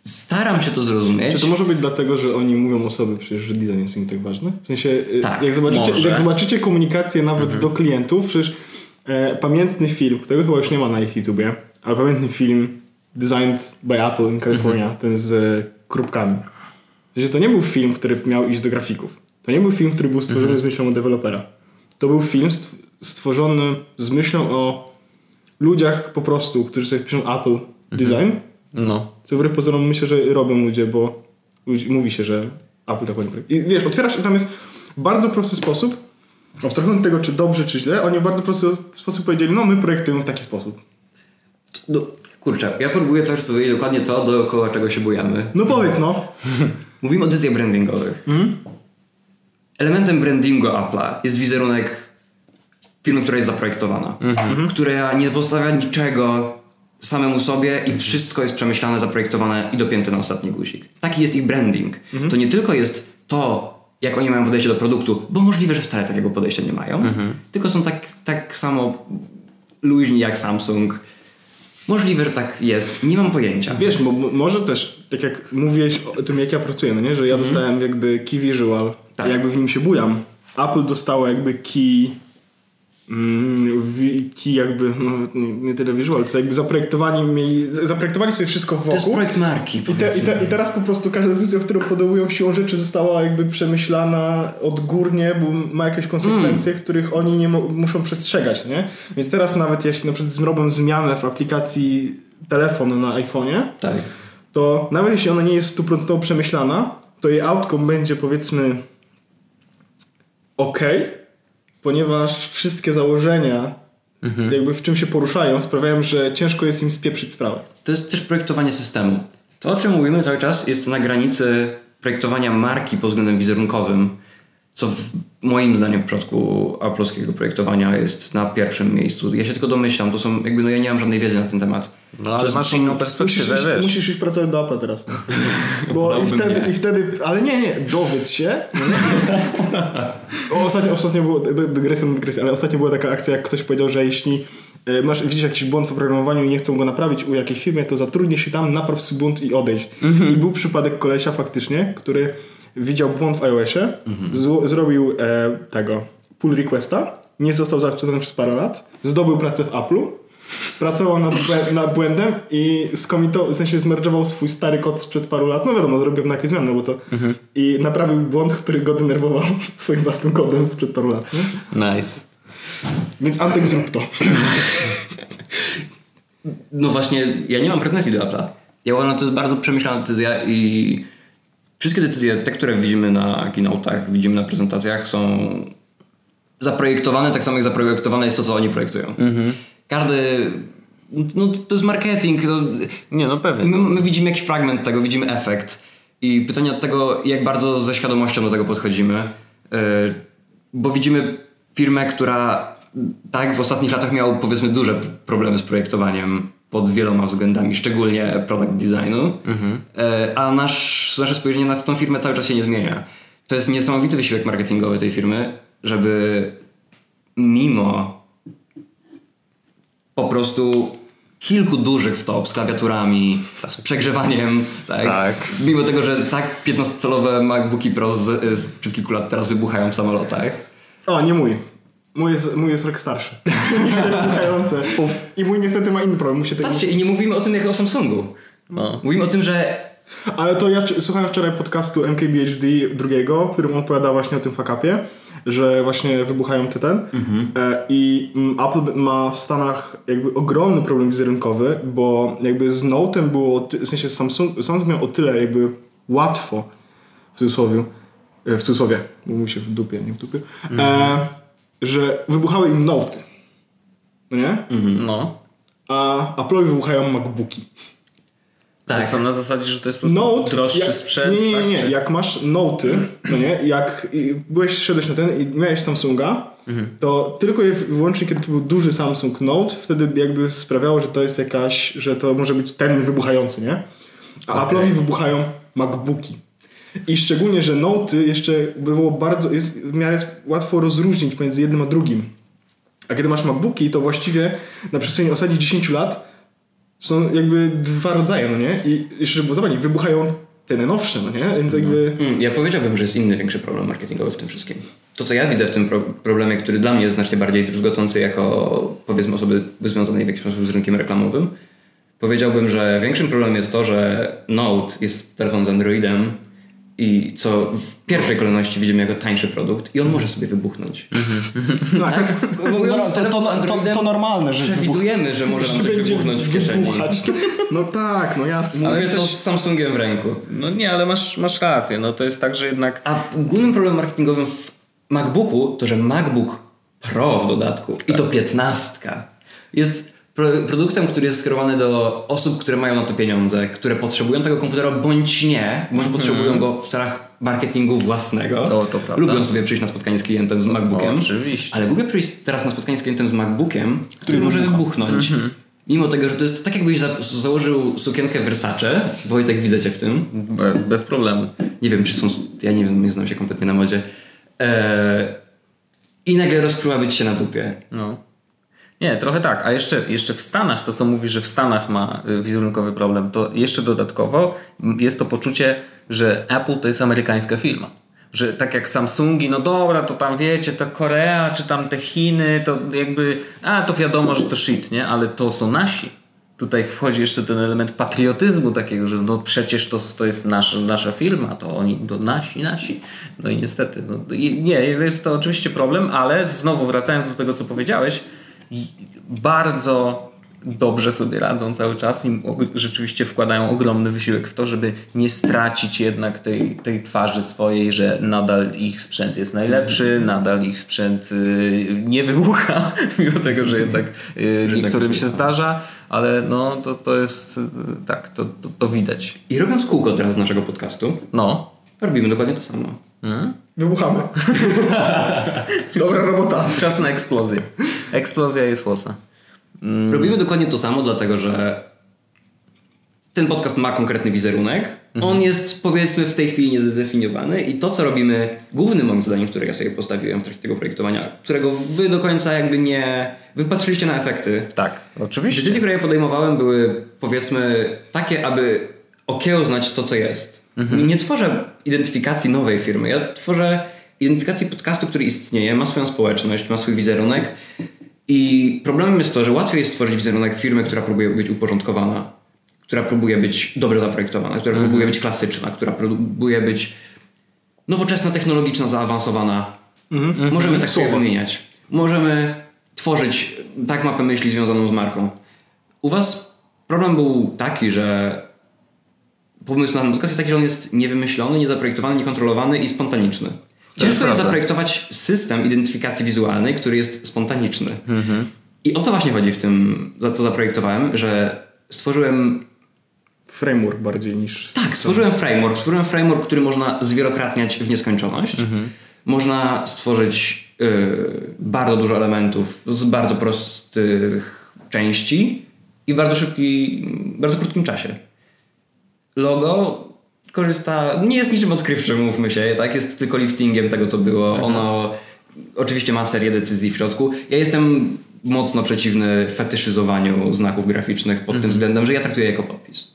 staram się to zrozumieć. Czy to może być dlatego, że oni mówią o sobie przecież, że design jest im tak ważny? W sensie, y, tak, jak, zobaczycie, jak zobaczycie komunikację nawet mhm. do klientów, przecież e, pamiętny film, którego chyba już nie ma na ich YouTubie, ale pamiętny film Designed by Apple in California, mhm. ten z e, kropkami. Że to nie był film, który miał iść do grafików. To nie był film, który był stworzony mhm. z myślą o dewelopera. To był film stworzony z myślą o ludziach po prostu, którzy sobie piszą Apple mhm. Design, No. Co wbrew pozorom myślę, że robią ludzie, bo ludzi- mówi się, że Apple tak ładnie. I wiesz, otwierasz i tam jest w bardzo prosty sposób, abstrahując tego, czy dobrze, czy źle, oni w bardzo prosty sposób powiedzieli, no my projektujemy w taki sposób. No, kurczę, ja próbuję cały czas powiedzieć dokładnie to, dookoła czego się bujamy. No powiedz, no. Mówimy o decyzjach brandingowych. Elementem brandingu Apple'a jest wizerunek firmy, która jest zaprojektowana. Która nie postawia niczego samemu sobie i wszystko jest przemyślane, zaprojektowane i dopięte na ostatni guzik. Taki jest ich branding. To nie tylko jest to, jak oni mają podejście do produktu, bo możliwe, że wcale takiego podejścia nie mają, tylko są tak, tak samo luźni jak Samsung. Możliwe, że tak jest. Nie mam pojęcia. Wiesz, bo m- może też, tak jak mówiłeś o tym, jak ja pracuję, no nie? że ja dostałem jakby key visual, Tak. jakby w nim się bujam. Apple dostało jakby key, mm, key jakby, no, nie, nie tyle visual, co jakby zaprojektowani mieli, zaprojektowali sobie wszystko wokół. To jest projekt marki. I, te, i, te, I teraz po prostu każda decyzja, którą podejmują siłą rzeczy została jakby przemyślana odgórnie, bo ma jakieś konsekwencje, których oni nie muszą przestrzegać, nie? Więc teraz nawet jeśli na przykład zrobią zmianę w aplikacji telefonu na iPhone'ie, Tak. to nawet jeśli ona nie jest stuprocentowo przemyślana, to jej outcome będzie powiedzmy ok, ponieważ wszystkie założenia jakby w czym się poruszają sprawiają, że ciężko jest im spieprzyć sprawę. To jest też projektowanie systemu. To, o czym mówimy cały czas, jest na granicy projektowania marki pod względem wizerunkowym, co w moim zdaniem w przypadku polskiego projektowania jest na pierwszym miejscu. Ja się tylko domyślam, to są jakby, no ja nie mam żadnej wiedzy na ten temat. No ale to jest, masz inną Musisz, perspektywę, iść, wiesz. musisz iść pracować do Apple teraz. No. Bo i wtedy, nie. i wtedy, ale nie, nie, dowiedz się. o, ostatnio, ostatnio było, dy- dygresja na dygresję, ale ostatnio była taka akcja, jak ktoś powiedział, że jeśli e, masz, widzisz jakiś błąd w oprogramowaniu i nie chcą go naprawić u jakiejś firmie, to zatrudnij się tam, napraw błąd i odejdź. I był przypadek kolesia faktycznie, który widział błąd w iOSie, zło- zrobił e, tego pull requesta, nie został zaakceptowany przez parę lat, zdobył pracę w Apple'u, pracował nad, błę- nad błędem i skomitował, w sensie zmerdżował swój stary kod sprzed paru lat, no wiadomo, zrobił na jakieś zmiany, bo to i naprawił błąd, który go denerwował swoim własnym kodem sprzed paru lat. Nie? Nice. Więc Antek zrób to. No właśnie, ja nie mam pretensji do Apple'a. Ja uważam, to jest bardzo przemyślana decyzja i wszystkie decyzje, te, które widzimy na keynote'ach, widzimy na prezentacjach, są zaprojektowane tak samo jak zaprojektowane jest to, co oni projektują. Każdy... No to jest marketing. No, Nie, no pewnie. my, my widzimy jakiś fragment tego, widzimy efekt i pytanie od tego, jak bardzo ze świadomością do tego podchodzimy. Yy, bo widzimy firmę, która tak w ostatnich latach miała powiedzmy duże problemy z projektowaniem pod wieloma względami, szczególnie product designu, Yy, a nasz, nasze spojrzenie na tą firmę cały czas się nie zmienia. To jest niesamowity wysiłek marketingowy tej firmy, żeby mimo po prostu kilku dużych wtop z klawiaturami, z przegrzewaniem, tak? Tak. Mimo tego, że tak 15-calowe MacBooki Pro z, z przed kilku lat teraz wybuchają w samolotach. O, nie mój. Mój jest, mój jest rok starszy. Niż te wybuchające. I mój niestety ma inny problem. Musi tego... Patrzcie, i nie mówimy o tym jako o Samsungu. No. Mówimy o tym, że Ale to ja słuchałem wczoraj podcastu MKBHD drugiego, w którym on opowiada właśnie o tym fakapie, że właśnie wybuchają te ten. E, I mm, Apple ma w Stanach jakby ogromny problem wizerunkowy, bo jakby z Note'em było, w sensie Samsung, Samsung miał o tyle jakby łatwo, w cudzysłowie, e, w cudzysłowie, bo mówi się w dupie, nie w dupie, e, że wybuchały im Note'y. No nie? No. A Apple'owi wybuchają MacBooki. tak, Co na zasadzie, że to jest po prostu Note, droższy jak, sprzęt. Nie, nie, nie, tak? nie. Czy- Jak masz Noty, no nie, jak byłeś, szedłeś na ten i miałeś Samsunga, Mhm. to tylko i wyłącznie kiedy to był duży Samsung Note, wtedy jakby sprawiało, że to jest jakaś, że to może być ten wybuchający, nie? A Apple'owi wybuchają MacBooki. I szczególnie, że Noty jeszcze było bardzo, jest w miarę łatwo rozróżnić pomiędzy jednym a drugim. A kiedy masz MacBooki, to właściwie na przestrzeni ostatnich 10 lat są jakby dwa rodzaje, no nie? I jeszcze, bo zobacz, wybuchają te najnowsze, no nie? Więc jakby... Mm, Ja powiedziałbym, że jest inny większy problem marketingowy w tym wszystkim. To, co ja widzę w tym pro- problemie, który dla mnie jest znacznie bardziej druzgocący jako, powiedzmy, osoby związanej w jakiś sposób z rynkiem reklamowym, powiedziałbym, że większym problemem jest to, że Note jest telefon z Androidem i co w pierwszej kolejności widzimy jako tańszy produkt i on może sobie wybuchnąć. Tak. No, Mówiąc to, to, to, to, to normalne, że Przewidujemy, że może nam coś wybuchnąć w kieszeni. No tak, no jasne. Mówię Ale to też- z Samsungiem w ręku. No nie, ale masz, masz rację. No to jest tak, że jednak A głównym problemem marketingowym w MacBooku to, że MacBook Pro w dodatku i to 15 jest pro produktem, który jest skierowany do osób, które mają na to pieniądze, które potrzebują tego komputera bądź nie, bądź potrzebują go w celach marketingu własnego. To- to prawda. Lubią sobie przyjść na spotkanie z klientem z MacBookiem. Oczywiście. Ale lubię przyjść teraz na spotkanie z klientem z MacBookiem, który może wybuchnąć. Mimo tego, że to jest tak jakbyś za założył sukienkę Versace, Wojtek widzę cię w tym, be, bez problemu. nie wiem, czy są. Ja nie wiem, nie znam się kompletnie na modzie. Eee, I nagle rozpruła być się na dupie. No. Nie, trochę tak. A jeszcze, jeszcze w Stanach, to co mówi, że w Stanach ma y, wizerunkowy problem, to jeszcze dodatkowo jest to poczucie, że Apple to jest amerykańska firma. Że tak jak Samsungi, no dobra, to tam wiecie, to Korea, czy tam te Chiny, to jakby, a to wiadomo, że to shit, nie? Ale to są nasi. Tutaj wchodzi jeszcze ten element patriotyzmu takiego, że no przecież to, to jest nasz, nasza firma, to oni, to nasi, nasi. No i niestety, no, nie, jest to oczywiście problem, ale znowu wracając do tego, co powiedziałeś, bardzo dobrze sobie radzą cały czas i rzeczywiście wkładają ogromny wysiłek w to, żeby nie stracić jednak tej, tej twarzy swojej, że nadal ich sprzęt jest najlepszy, nadal ich sprzęt y, nie wybucha, mimo tego, że jednak y, niektórym się zdarza, ale no to, to jest y, tak, to, to, to widać. I robiąc kółko teraz naszego podcastu, No. robimy dokładnie to samo. Wybuchamy. Dobra robota. Czas na eksplozję. Eksplozja jest łosa. Robimy dokładnie to samo, dlatego że ten podcast ma konkretny wizerunek. On jest powiedzmy w tej chwili niezdefiniowany i to, co robimy, głównym moim zadaniem, które ja sobie postawiłem w trakcie tego projektowania, którego wy do końca jakby nie wypatrzyliście na efekty, Tak, oczywiście. Decyzje, które ja podejmowałem, były powiedzmy takie, aby okiełznać to, co jest. Nie, nie tworzę identyfikacji nowej firmy. Ja tworzę identyfikacji podcastu, który istnieje, ma swoją społeczność, ma swój wizerunek. I problemem jest to, że łatwiej jest stworzyć wizerunek firmy, która próbuje być uporządkowana, która próbuje być dobrze zaprojektowana, która próbuje być klasyczna, która próbuje być nowoczesna, technologiczna, zaawansowana. Możemy tak sobie wymieniać. Możemy tworzyć tak mapę myśli związaną z marką. U Was problem był taki, że pomysł na podcast jest taki, że on jest niewymyślony, niezaprojektowany, niekontrolowany i spontaniczny. Ciężko jest prawda. zaprojektować system identyfikacji wizualnej, który jest spontaniczny. I o to właśnie chodzi w tym, za co zaprojektowałem, że stworzyłem Framework bardziej niż... tak, stworzyłem framework. Stworzyłem framework, który można zwielokrotniać w nieskończoność. Można stworzyć y, bardzo dużo elementów z bardzo prostych części i w bardzo szybki, bardzo krótkim czasie. Logo korzysta, nie jest niczym odkrywczym, mówmy się, tak? Jest tylko liftingiem tego, co było. Ono oczywiście ma serię decyzji w środku. Ja jestem mocno przeciwny fetyszyzowaniu znaków graficznych pod tym względem, że ja traktuję jako podpis.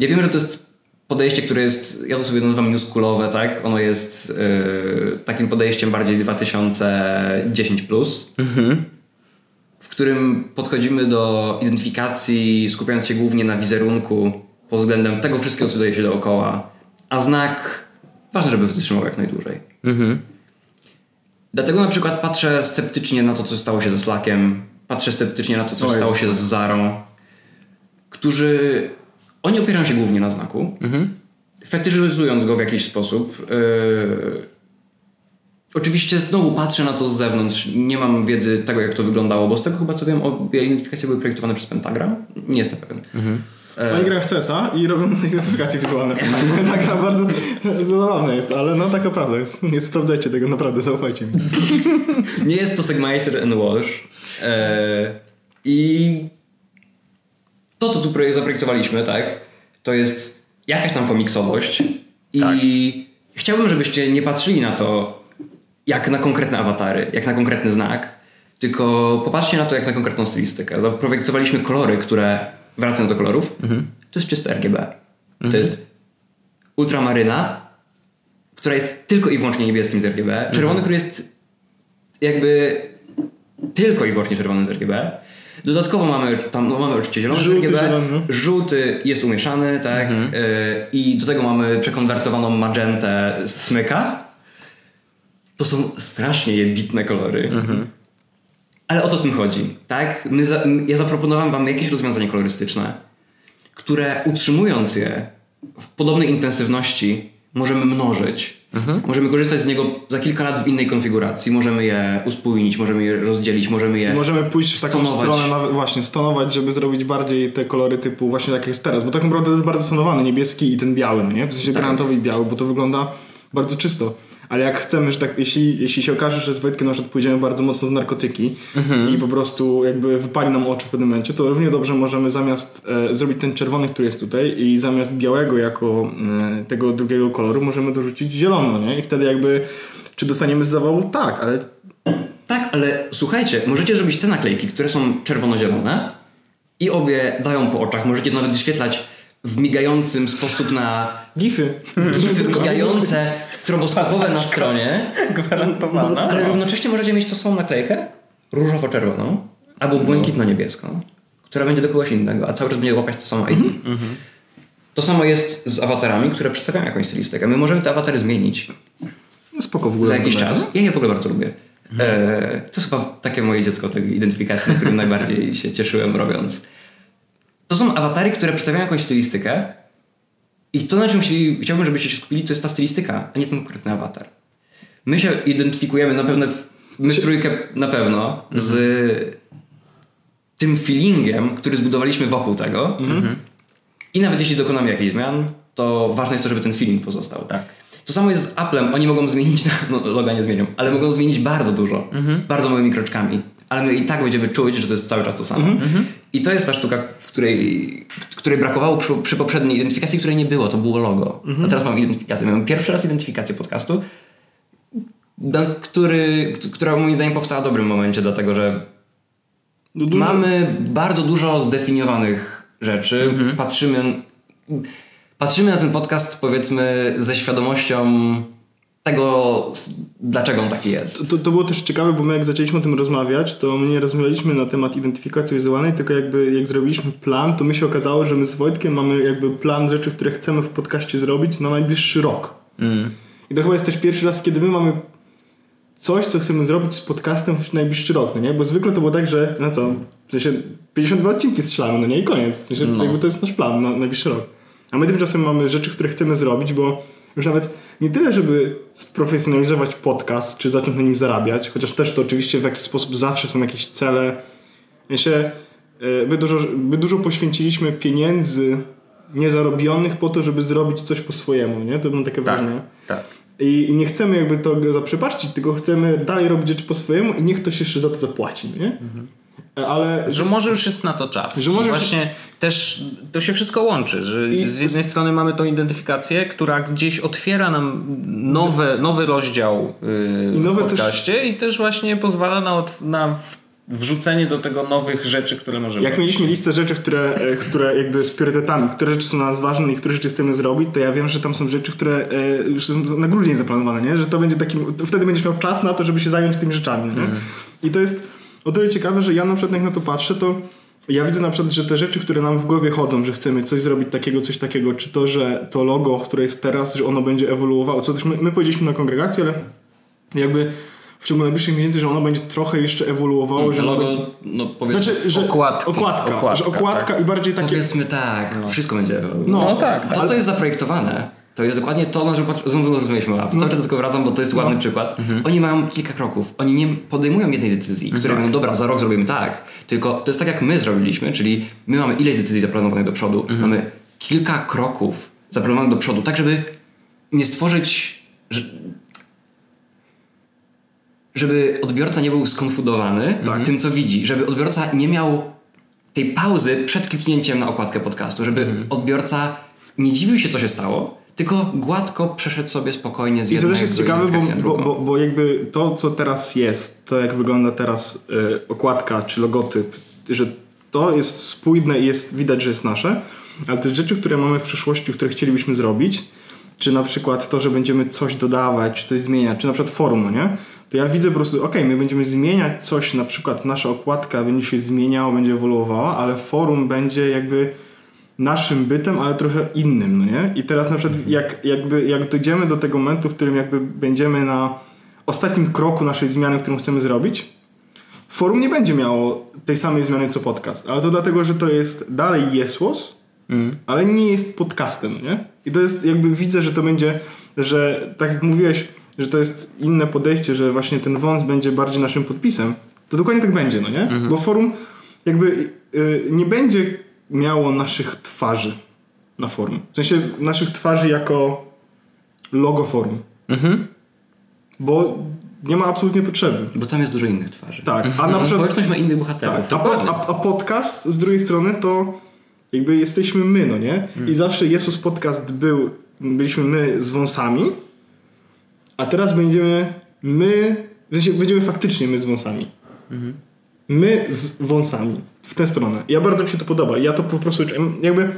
Ja wiem, że to jest podejście, które jest, ja to sobie nazywam newschoolowe, tak? Ono jest yy, takim podejściem bardziej 2010+, plus, w którym podchodzimy do identyfikacji skupiając się głównie na wizerunku pod względem tego wszystkiego, co dzieje się dookoła, a znak ważne, żeby wytrzymał jak najdłużej. Dlatego na przykład patrzę sceptycznie na to, co stało się ze Slackiem, patrzę sceptycznie na to, co stało się z Zarą, którzy oni opierają się głównie na znaku, fetyszyzując go w jakiś sposób. Yy, Oczywiście znowu patrzę na to z zewnątrz. Nie mam wiedzy tego, jak to wyglądało, bo z tego chyba co wiem, obie identyfikacje były projektowane przez Pentagram. Nie jestem pewien. Oni grają w CSa i robią identyfikacje wizualne. Ta gra bardzo, bardzo zabawna jest, ale no taka prawda jest. Nie sprawdzajcie tego, naprawdę, zaufajcie mi. Nie jest to Segmeister and Walsh. E, I to, co tu projekt zaprojektowaliśmy, tak, to jest jakaś tam komiksowość. I chciałbym, żebyście nie patrzyli na to jak na konkretne awatary, jak na konkretny znak, tylko popatrzcie na to jak na konkretną stylistykę. Zaprojektowaliśmy kolory, które, wracając do kolorów, to jest czyste RGB. To jest ultramaryna, która jest tylko i wyłącznie niebieskim z RGB, czerwony, który jest jakby tylko i wyłącznie czerwony z RGB. Dodatkowo mamy tam, no mamy oczywiście zielony Żółty, RGB, zielony. żółty jest umieszany, tak, y, i do tego mamy przekonwertowaną magentę z smyka. To są strasznie jebitne kolory. Ale o to tym chodzi, tak? My za, ja zaproponowałem wam jakieś rozwiązanie kolorystyczne, które utrzymując je w podobnej intensywności możemy mnożyć. Możemy korzystać z niego za kilka lat w innej konfiguracji. Możemy je uspójnić, możemy je rozdzielić, możemy je Możemy pójść w taką stonować. stronę, właśnie, stonować, żeby zrobić bardziej te kolory typu właśnie tak jak jest teraz, bo tak naprawdę to jest bardzo stonowany, niebieski i ten biały, no nie? W sensie Tak. granatowy i biały, bo to wygląda bardzo czysto. Ale jak chcemy, że tak, jeśli, jeśli się okaże, że z Wojtkiem na przykład pójdziemy bardzo mocno w narkotyki Mhm. i po prostu jakby wypali nam oczy w pewnym momencie, to równie dobrze możemy zamiast e, zrobić ten czerwony, który jest tutaj i zamiast białego jako e, tego drugiego koloru możemy dorzucić zielono, no nie? I wtedy jakby, czy dostaniemy z zawału? Tak, ale Tak, ale słuchajcie, możecie zrobić te naklejki, które są czerwono-zielone i obie dają po oczach. Możecie nawet wyświetlać w migającym sposób na gify. gify migające, stroboskopowe na stronie, Gwarantowana. ale równocześnie możecie mieć tą samą naklejkę różowo-czerwoną albo błękitno-niebieską, która będzie do kogoś innego, a cały czas będzie łapać to samo ID. To samo jest z awatarami, które przedstawiają jakąś stylistykę. My możemy te awatary zmienić No spoko w ogóle. za jakiś czas. Ja je w ogóle bardzo lubię. E, to jest chyba takie moje dziecko tej identyfikacji, na którym najbardziej się cieszyłem robiąc. To są awatary, które przedstawiają jakąś stylistykę i to, na czym się, chciałbym, żebyście się skupili, to jest ta stylistyka, a nie ten konkretny awatar. My się identyfikujemy na pewno, my trójkę na pewno, z tym feelingiem, który zbudowaliśmy wokół tego. I nawet jeśli dokonamy jakichś zmian, to ważne jest to, żeby ten feeling pozostał. Tak. To samo jest z Applem. Oni mogą zmienić, no loga nie zmienią, ale mogą zmienić bardzo dużo. Bardzo małymi kroczkami. Ale my i tak będziemy czuć, że to jest cały czas to samo. I to jest ta sztuka, w której, której brakowało przy, przy poprzedniej identyfikacji, której nie było. To było logo. A teraz mamy identyfikację. Mamy pierwszy raz identyfikację podcastu, który, która moim zdaniem powstała w dobrym momencie, dlatego że No dużo- Mamy bardzo dużo zdefiniowanych rzeczy. Patrzymy, patrzymy na ten podcast, powiedzmy, ze świadomością tego, dlaczego on taki jest. To, to było też ciekawe, bo my jak zaczęliśmy o tym rozmawiać, to my nie rozmawialiśmy na temat identyfikacji wizualnej, tylko jakby jak zrobiliśmy plan, to mi się okazało, że my z Wojtkiem mamy jakby plan rzeczy, które chcemy w podcaście zrobić na najbliższy rok. I to chyba jest też pierwszy raz, kiedy my mamy coś, co chcemy zrobić z podcastem w najbliższy rok, no nie? Bo zwykle to było tak, że no co, w sensie 52 odcinki strzelamy, no nie? I koniec. W sensie No. jakby to jest nasz plan na najbliższy rok. A my tymczasem mamy rzeczy, które chcemy zrobić, bo już nawet nie tyle, żeby sprofesjonalizować podcast, czy zacząć na nim zarabiać, chociaż też to oczywiście w jakiś sposób zawsze są jakieś cele. Ja się, e, my dużo, my dużo poświęciliśmy pieniędzy niezarobionych po to, żeby zrobić coś po swojemu, nie? To mam takie Tak, wrażenie. tak. I, nie chcemy jakby to zaprzepaścić, tylko chcemy dalej robić rzeczy po swojemu i niech ktoś jeszcze za to zapłaci, nie? E, Ale Że może już jest na to czas. Że może już- właśnie też to się wszystko łączy, że I- z jednej strony mamy tą identyfikację, która gdzieś otwiera nam nowe, nowy rozdział yy, I nowe w też- podcaście i też właśnie pozwala na, na wrzucenie do tego nowych rzeczy, które możemy Jak mieliśmy listę rzeczy, które, e, które jakby z priorytetami, które rzeczy są dla nas ważne i które rzeczy chcemy zrobić, to ja wiem, że tam są rzeczy, które e, już są na grudzień zaplanowane, nie? Że to będzie takim, wtedy będziesz miał czas na to, żeby się zająć tymi rzeczami, nie? I to jest o tyle ciekawe, że ja na przykład jak na to patrzę, to ja widzę na przykład, że te rzeczy, które nam w głowie chodzą, że chcemy coś zrobić takiego, coś takiego, czy to, że to logo, które jest teraz, że ono będzie ewoluowało, co też my, my powiedzieliśmy na kongregacji, ale jakby w ciągu najbliższych miesięcy, że ono będzie trochę jeszcze ewoluowało, że Że logo, no powiedzmy, znaczy, że Okładki. okładka, Okładka, że okładka i bardziej takie... powiedzmy tak, wszystko będzie No, No tak, To, ale- co jest zaprojektowane, to jest dokładnie to, na czym o Apple. Cały czas tego wracam, bo to jest ładny przykład. Oni mają kilka kroków. Oni nie podejmują jednej decyzji, które mówią, dobra, za rok zrobimy tak. Tylko to jest tak, jak my zrobiliśmy, czyli my mamy ileś decyzji zaplanowanych do przodu. Mamy kilka kroków zaplanowanych do przodu, tak żeby nie stworzyć... Że... Żeby odbiorca nie był skonfudowany tym, co widzi. Żeby odbiorca nie miał tej pauzy przed kliknięciem na okładkę podcastu, żeby Mhm. odbiorca nie dziwił się, co się stało, tylko gładko przeszedł sobie spokojnie z I to jednej też jest ciekawe, bo, bo, bo, jakby to, co teraz jest, to jak wygląda teraz y, okładka czy logotyp, że to jest spójne i jest, widać, że jest nasze, ale te rzeczy, które mamy w przyszłości, które chcielibyśmy zrobić, czy na przykład to, że będziemy coś dodawać, czy coś zmieniać, czy na przykład forum, no nie? to ja widzę po prostu, ok, my będziemy zmieniać coś, na przykład nasza okładka będzie się zmieniała, będzie ewoluowała, ale forum będzie jakby naszym bytem, ale trochę innym, no nie? I teraz na przykład jak, jakby, jak dojdziemy do tego momentu, w którym jakby będziemy na ostatnim kroku naszej zmiany, którą chcemy zrobić, forum nie będzie miało tej samej zmiany co podcast, ale to dlatego, że to jest dalej Jesłos, mm. ale nie jest podcastem, no nie? I to jest jakby widzę, że to będzie, że tak jak mówiłeś, że to jest inne podejście, że właśnie ten wąs będzie bardziej naszym podpisem, to dokładnie tak będzie, no nie? Mhm. Bo forum jakby yy, nie będzie miało naszych twarzy na forum. W sensie naszych twarzy jako logo forum. Mhm. Bo nie ma absolutnie potrzeby. Bo tam jest dużo innych twarzy. Tak. A na przykład, Społeczność ma innych bohaterów. Tak. A, a, a, podcast z drugiej strony to jakby jesteśmy my, no nie? I mhm. zawsze Jezus Podcast był, byliśmy my z wąsami, a teraz będziemy my, w sensie będziemy faktycznie my z wąsami. Mhm. My z wąsami. W tę stronę. Ja bardzo mi się to podoba. Ja to po prostu jakby...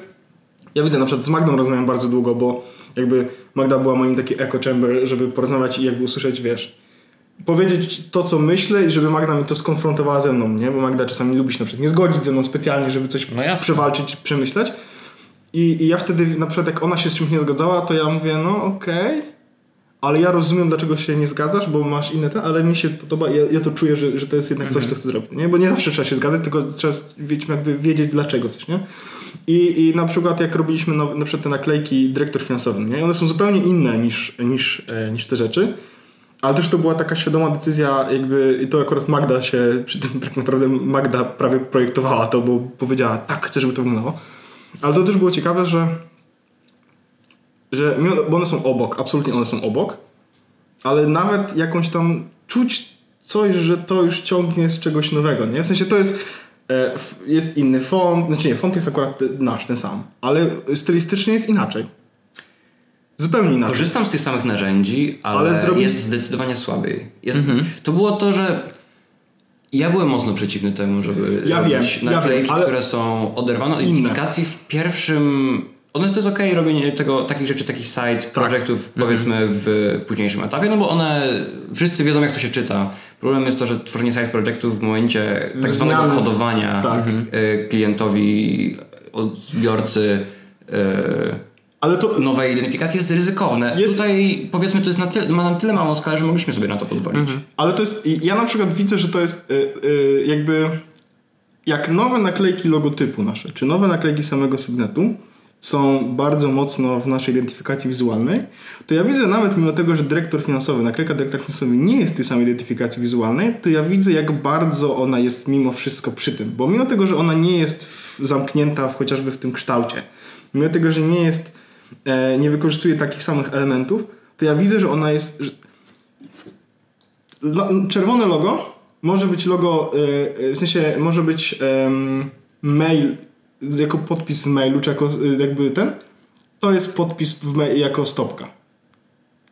Ja widzę, na przykład z Magdą rozmawiam bardzo długo, bo jakby Magda była moim taki echo chamber, żeby porozmawiać i jakby usłyszeć, wiesz, powiedzieć to, co myślę i żeby Magda mi to skonfrontowała ze mną, nie? Bo Magda czasami lubi się na przykład nie zgodzić ze mną specjalnie, żeby coś no przewalczyć, przemyśleć. I, I ja wtedy, na przykład jak ona się z czymś nie zgadzała, to ja mówię, no okej, okay ale ja rozumiem, dlaczego się nie zgadzasz, bo masz inne te, ale mi się podoba, ja, ja to czuję, że, że to jest jednak coś, mhm. co chcę zrobić, nie? Bo nie zawsze trzeba się zgadzać, tylko trzeba jakby wiedzieć, dlaczego coś, nie? I, i na przykład jak robiliśmy na, na przykład te naklejki dyrektor finansowy, nie? One są zupełnie inne niż, niż, e, niż te rzeczy, ale też to była taka świadoma decyzja, jakby i to akurat Magda się, przy tym tak naprawdę Magda prawie projektowała to, bo powiedziała, tak, chcę, żeby to wyglądało. Ale to też było ciekawe, że że bo one są obok, absolutnie one są obok, ale nawet jakąś tam czuć coś, że to już ciągnie z czegoś nowego, nie? W sensie to jest e, jest inny font, znaczy nie, font jest akurat nasz, ten sam, ale stylistycznie jest inaczej. Zupełnie inaczej. Korzystam z tych samych narzędzi, ale, ale zrobić... jest zdecydowanie słabiej. Jest... Mhm. To było to, że ja byłem mocno przeciwny temu, żeby ja robić wiem, naklejki, ja wiem, ale... które są oderwane od identyfikacji w pierwszym one to jest ok robienie tego, takich rzeczy, takich side tak. projektów tak. powiedzmy w późniejszym etapie, no bo one, wszyscy wiedzą jak to się czyta. Problem jest to, że tworzenie side projektów w momencie tak zwanego kodowania tak. Y, klientowi, odbiorcy y, ale to, nowej identyfikacji jest ryzykowne. Jest... Tutaj powiedzmy to jest na tyle, ma na tyle małą skalę, że mogliśmy sobie na to pozwolić. Mhm. Ale to jest, ja na przykład widzę, że to jest y, jakby jak nowe naklejki logotypu nasze, czy nowe naklejki samego Signetu, są bardzo mocno w naszej identyfikacji wizualnej, to ja widzę nawet mimo tego, że dyrektor finansowy, naklejka dyrektor finansowy nie jest tej samej identyfikacji wizualnej, to ja widzę jak bardzo ona jest mimo wszystko przy tym. Bo mimo tego, że ona nie jest w, zamknięta w, chociażby w tym kształcie, mimo tego, że nie jest, e, nie wykorzystuje takich samych elementów, to ja widzę, że ona jest... Że... Czerwone logo może być logo, e, e w sensie może być mail jako podpis w mailu, czy jako y, jakby ten, to jest podpis w jako stopka.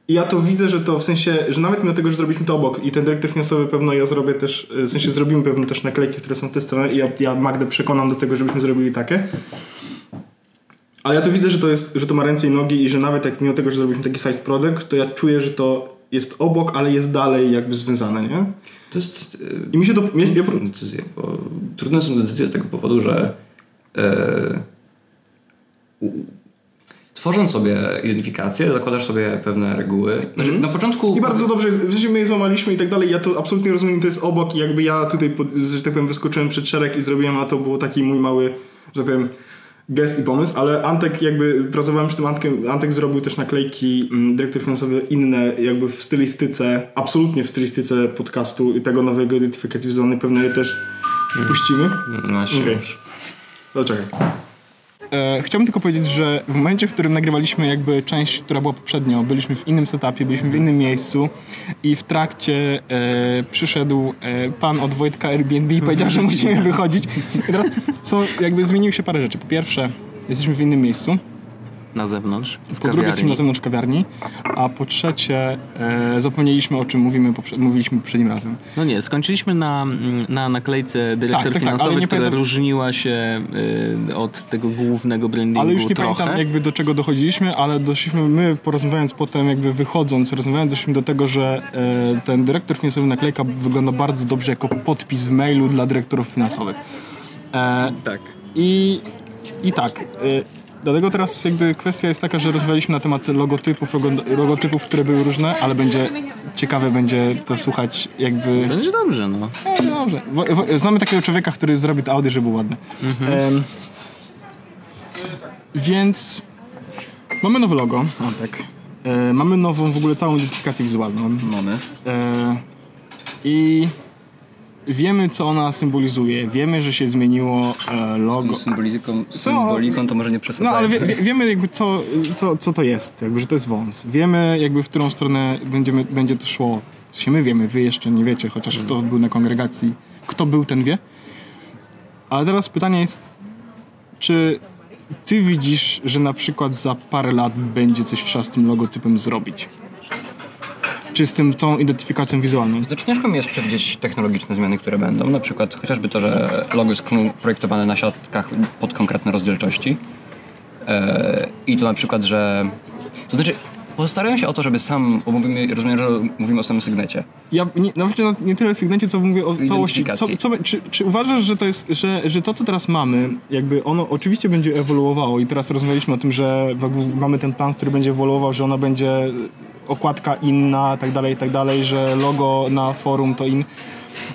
I ja to widzę, że to w sensie, że nawet mimo tego, że zrobiliśmy to obok i ten dyrektor finansowy pewno ja zrobię też, y, w sensie zrobimy pewno też naklejki, które są w tę stronę i ja, ja Magdę przekonam do tego, żebyśmy zrobili takie. Ale ja to widzę, że to jest, że to ma ręce i nogi i że nawet jak mimo tego, że zrobiliśmy taki side project, to ja czuję, że to jest obok, ale jest dalej jakby związane, nie? To jest... I mi się to... Ja, ja... decyzje, bo trudne są decyzje z tego powodu, że E, tworząc sobie identyfikację, zakładasz sobie pewne reguły. Znaczy, mm. na początku... I bardzo dobrze, w sensie my je złamaliśmy i tak dalej, ja to absolutnie rozumiem, to jest obok i jakby ja tutaj, że tak powiem, wyskoczyłem przed szereg i zrobiłem, a to był taki mój mały, że tak powiem, gest i pomysł, ale Antek jakby, pracowałem przy tym Antkiem, Antek zrobił też naklejki, mm, dyrektor finansowy inne jakby w stylistyce, absolutnie w stylistyce podcastu i tego nowego identyfikacji wizualnej, pewnie je też mm. puścimy. No, okay. już. No czekaj. E, chciałbym tylko powiedzieć, że w momencie, w którym nagrywaliśmy jakby część, która była poprzednio, byliśmy w innym setupie, byliśmy w innym miejscu i w trakcie e, przyszedł e, pan od Wojtka Airbnb i powiedział, że musimy wychodzić. I teraz są, jakby zmieniły się parę rzeczy. Po pierwsze, jesteśmy w innym miejscu. Na zewnątrz, po drugie jesteśmy na zewnątrz kawiarni, a po trzecie e, zapomnieliśmy o czym mówimy, poprze- mówiliśmy poprzednim razem. No nie, skończyliśmy na, na naklejce dyrektor Tak, tak, tak, finansowy, nie która pamiętam- różniła się y, od tego głównego brandingu Ale już nie trochę. pamiętam jakby do czego dochodziliśmy, ale doszliśmy, my porozmawiając potem, jakby wychodząc, rozmawiając, doszliśmy do tego, że e, ten dyrektor finansowy naklejka wygląda bardzo dobrze jako podpis w mailu dla dyrektorów finansowych. E, Tak. I, i tak. Dlatego teraz jakby kwestia jest taka, że rozmawialiśmy na temat logotypów, logo- logotypów, które były różne, ale będzie ciekawe będzie to słuchać jakby... Będzie dobrze, no. E, dobrze. Wo- wo- Znamy takiego człowieka, który zrobi to Audi, żeby był ładny. Em, więc mamy nowe logo, Antek. E, mamy nową w ogóle całą identyfikację wizualną. Mamy. E, I wiemy, co ona symbolizuje. Wiemy, że się zmieniło e, logo. Symboliką, symboliką to może nie No, przesadzajmy. ale wie, wie, wiemy jakby co, co, co to jest, jakby, że to jest wąs. Wiemy jakby w którą stronę będziemy, będzie to szło. Się my wiemy, wy jeszcze nie wiecie, chociaż kto był na kongregacji, kto był, ten wie. Ale teraz pytanie jest, czy ty widzisz, że na przykład za parę lat będzie coś trzeba z tym logotypem zrobić? Czy z tym całą identyfikacją wizualną? Znaczy ciężko mi jest przewidzieć technologiczne zmiany, które będą. Na przykład chociażby to, że logo jest projektowane na siatkach pod konkretne rozdzielczości. E, I to na przykład, że... To znaczy, postarałem się o to, żeby sam, bo mówimy, rozumiem, że mówimy o samym sygnecie. Ja nie, nawet nie- nie tyle sygnecie, co mówię o całości. Co, co, czy, czy uważasz, że to jest, że, że to, co teraz mamy, jakby ono oczywiście będzie ewoluowało i teraz rozmawialiśmy o tym, że mamy ten plan, który będzie ewoluował, że ona będzie okładka inna, tak dalej, tak dalej, że logo na forum to in.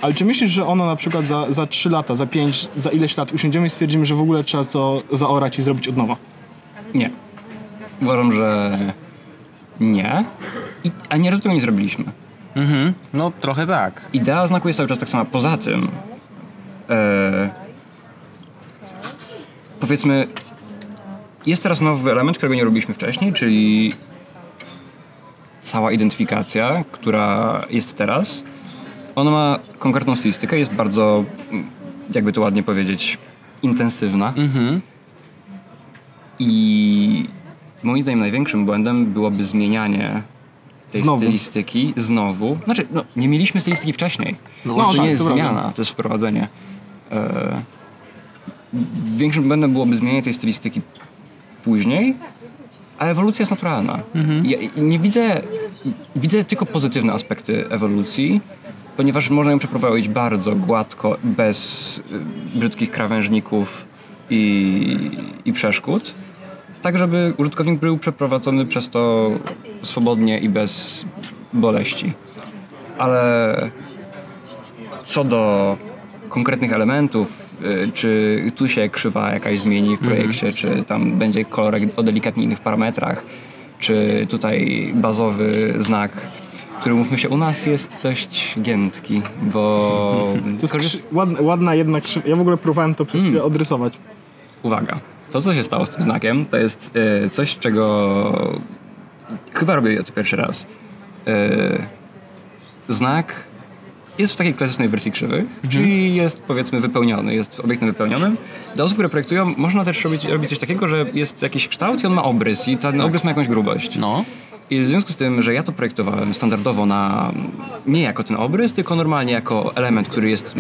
Ale czy myślisz, że ono na przykład za, za 3 lata, za 5, za ileś lat usiądziemy i stwierdzimy, że w ogóle trzeba to zaorać i zrobić od nowa? Nie. Uważam, że nie. I, a nieraz tego nie zrobiliśmy. Mhm. No trochę tak. Idea znaku jest cały czas tak sama. Poza tym, e, powiedzmy, jest teraz nowy element, którego nie robiliśmy wcześniej, czyli cała identyfikacja, która jest teraz. Ona ma konkretną stylistykę, jest bardzo, mm, jakby to ładnie powiedzieć, intensywna. I moim zdaniem największym błędem byłoby zmienianie tej Znowu. stylistyki znowu. Znaczy, no, nie mieliśmy stylistyki wcześniej. No to tak, nie jest to prawda. zmiana, to jest wprowadzenie. E, większym błędem byłoby zmienienie tej stylistyki później, a ewolucja jest naturalna. Ja nie widzę, widzę tylko pozytywne aspekty ewolucji, ponieważ można ją przeprowadzić bardzo gładko, bez y, brzydkich krawężników i, i przeszkód, tak żeby użytkownik był przeprowadzony przez to swobodnie i bez boleści. Ale co do konkretnych elementów, czy tu się krzywa jakaś zmieni w projekcie, czy tam będzie kolorek o delikatnie innych parametrach, czy tutaj bazowy znak, który mówmy się u nas jest dość giętki, bo To jest ładna, ładna jedna krzywa. Ja w ogóle próbowałem to przez chwilę odrysować. uwaga, to co się stało z tym znakiem, to jest y, coś, czego chyba robię to pierwszy raz. Y, znak jest w takiej klasycznej wersji krzywych, czyli jest powiedzmy wypełniony, jest obiektem wypełnionym. Dla osób, które projektują, można też robić, robić coś takiego, że jest jakiś kształt i on ma obrys i ten obrys ma jakąś grubość. No. I w związku z tym, że ja to projektowałem standardowo na nie jako ten obrys, tylko normalnie jako element, który jest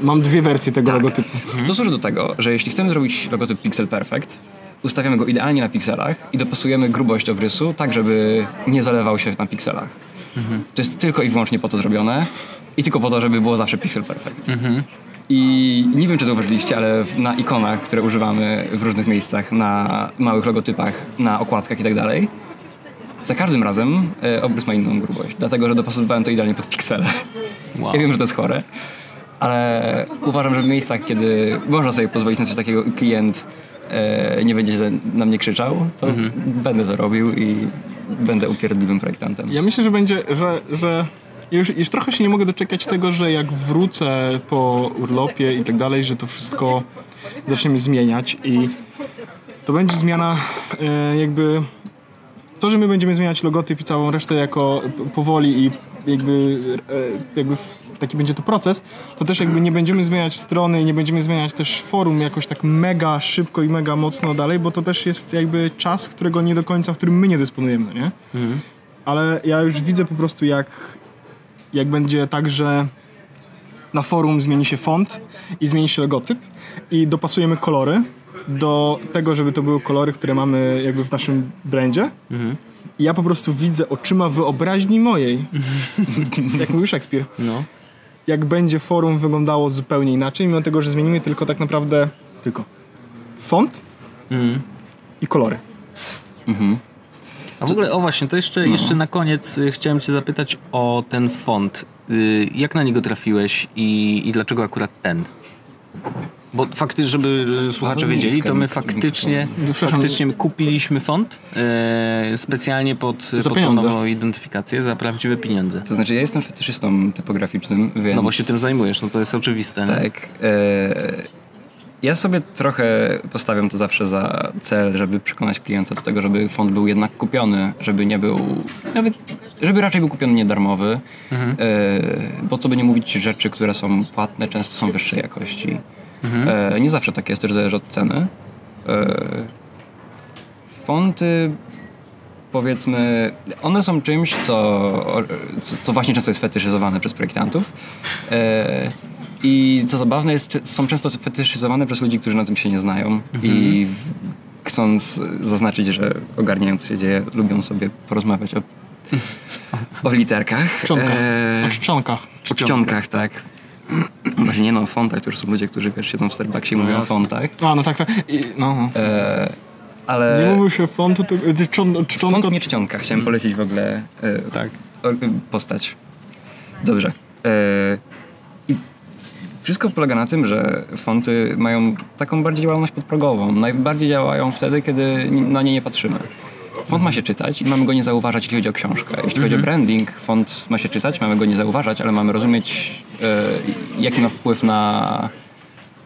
Mam dwie wersje tego Tak. logotypu. to służy do tego, że jeśli chcemy zrobić logotyp Pixel Perfect, ustawiamy go idealnie na pikselach i dopasujemy grubość obrysu tak, żeby nie zalewał się na pikselach. To jest tylko i wyłącznie po to zrobione i tylko po to, żeby było zawsze Pixel Perfect. I nie wiem, czy zauważyliście, ale na ikonach, które używamy w różnych miejscach, na małych logotypach, na okładkach i tak dalej, za każdym razem e, obrys ma inną grubość, dlatego że dopasowywałem to idealnie pod piksele. Wow. Ja wiem, że to jest chore, ale uważam, że w miejscach, kiedy można sobie pozwolić na coś takiego i klient e, nie będzie na mnie krzyczał, to będę to robił i będę upierdliwym projektantem. Ja myślę, że będzie, że, że już, już trochę się nie mogę doczekać tego, że jak wrócę po urlopie i tak dalej, że to wszystko zaczniemy zmieniać i to będzie zmiana e, jakby to, że my będziemy zmieniać logotyp i całą resztę jako powoli i jakby, e, jakby taki będzie to proces, to też jakby nie będziemy zmieniać strony i nie będziemy zmieniać też forum jakoś tak mega szybko i mega mocno dalej, bo to też jest jakby czas, którego nie do końca, w którym my nie dysponujemy, nie? Ale ja już widzę po prostu jak, jak będzie tak, że na forum zmieni się font i zmieni się logotyp i dopasujemy kolory do tego, żeby to były kolory, które mamy jakby w naszym brandzie. I ja po prostu widzę oczyma wyobraźni mojej, jak mówił Szekspir, No. jak będzie forum wyglądało zupełnie inaczej, mimo tego, że zmienimy tylko tak naprawdę tylko font i kolory. A w ogóle, o właśnie, to jeszcze, jeszcze na koniec y, chciałem cię zapytać o ten font. Y, jak na niego trafiłeś i, i dlaczego akurat ten? Bo faktycznie, żeby y, słuchacze Albo wiedzieli, to my faktycznie, Przepraszam. faktycznie my kupiliśmy font e, specjalnie pod, pod tą nową identyfikację za prawdziwe pieniądze. To znaczy, ja jestem fetyszystą typograficznym, więc... No bo się tym zajmujesz, no to jest oczywiste. Tak. E, ja sobie trochę postawiam to zawsze za cel, żeby przekonać klienta do tego, żeby font był jednak kupiony, żeby nie był, nawet, żeby raczej był kupiony niedarmowy, e, bo co by nie mówić, rzeczy, które są płatne, często są wyższej jakości. E, nie zawsze tak jest, też zależy od ceny. E, fonty powiedzmy, one są czymś, co, co, co właśnie często jest fetyszyzowane przez projektantów. I co zabawne, jest, są często fetyszyzowane przez ludzi, którzy na tym się nie znają i w, chcąc zaznaczyć, że ogarniają co się dzieje, lubią sobie porozmawiać o, o literkach. Czcionkach. E, O czcionkach. o czcionkach, tak. Właśnie nie no, o fontach, to już są ludzie, którzy wiesz, siedzą w Starbucksie i mówią o fontach. A, no tak, tak. I, no, no. E, ale... Nie mówił się font, to y, czczon, czczonko... Font nie czcionka. Chciałem polecić w ogóle e, Tak. e, postać. Dobrze. E, I wszystko polega na tym, że fonty mają taką bardziej działalność podprogową. Najbardziej działają wtedy, kiedy na nie nie patrzymy. Font ma się czytać i mamy go nie zauważać, jeśli chodzi o książkę. Jeśli chodzi o branding, font ma się czytać, mamy go nie zauważać, ale mamy rozumieć, e, jaki ma wpływ na,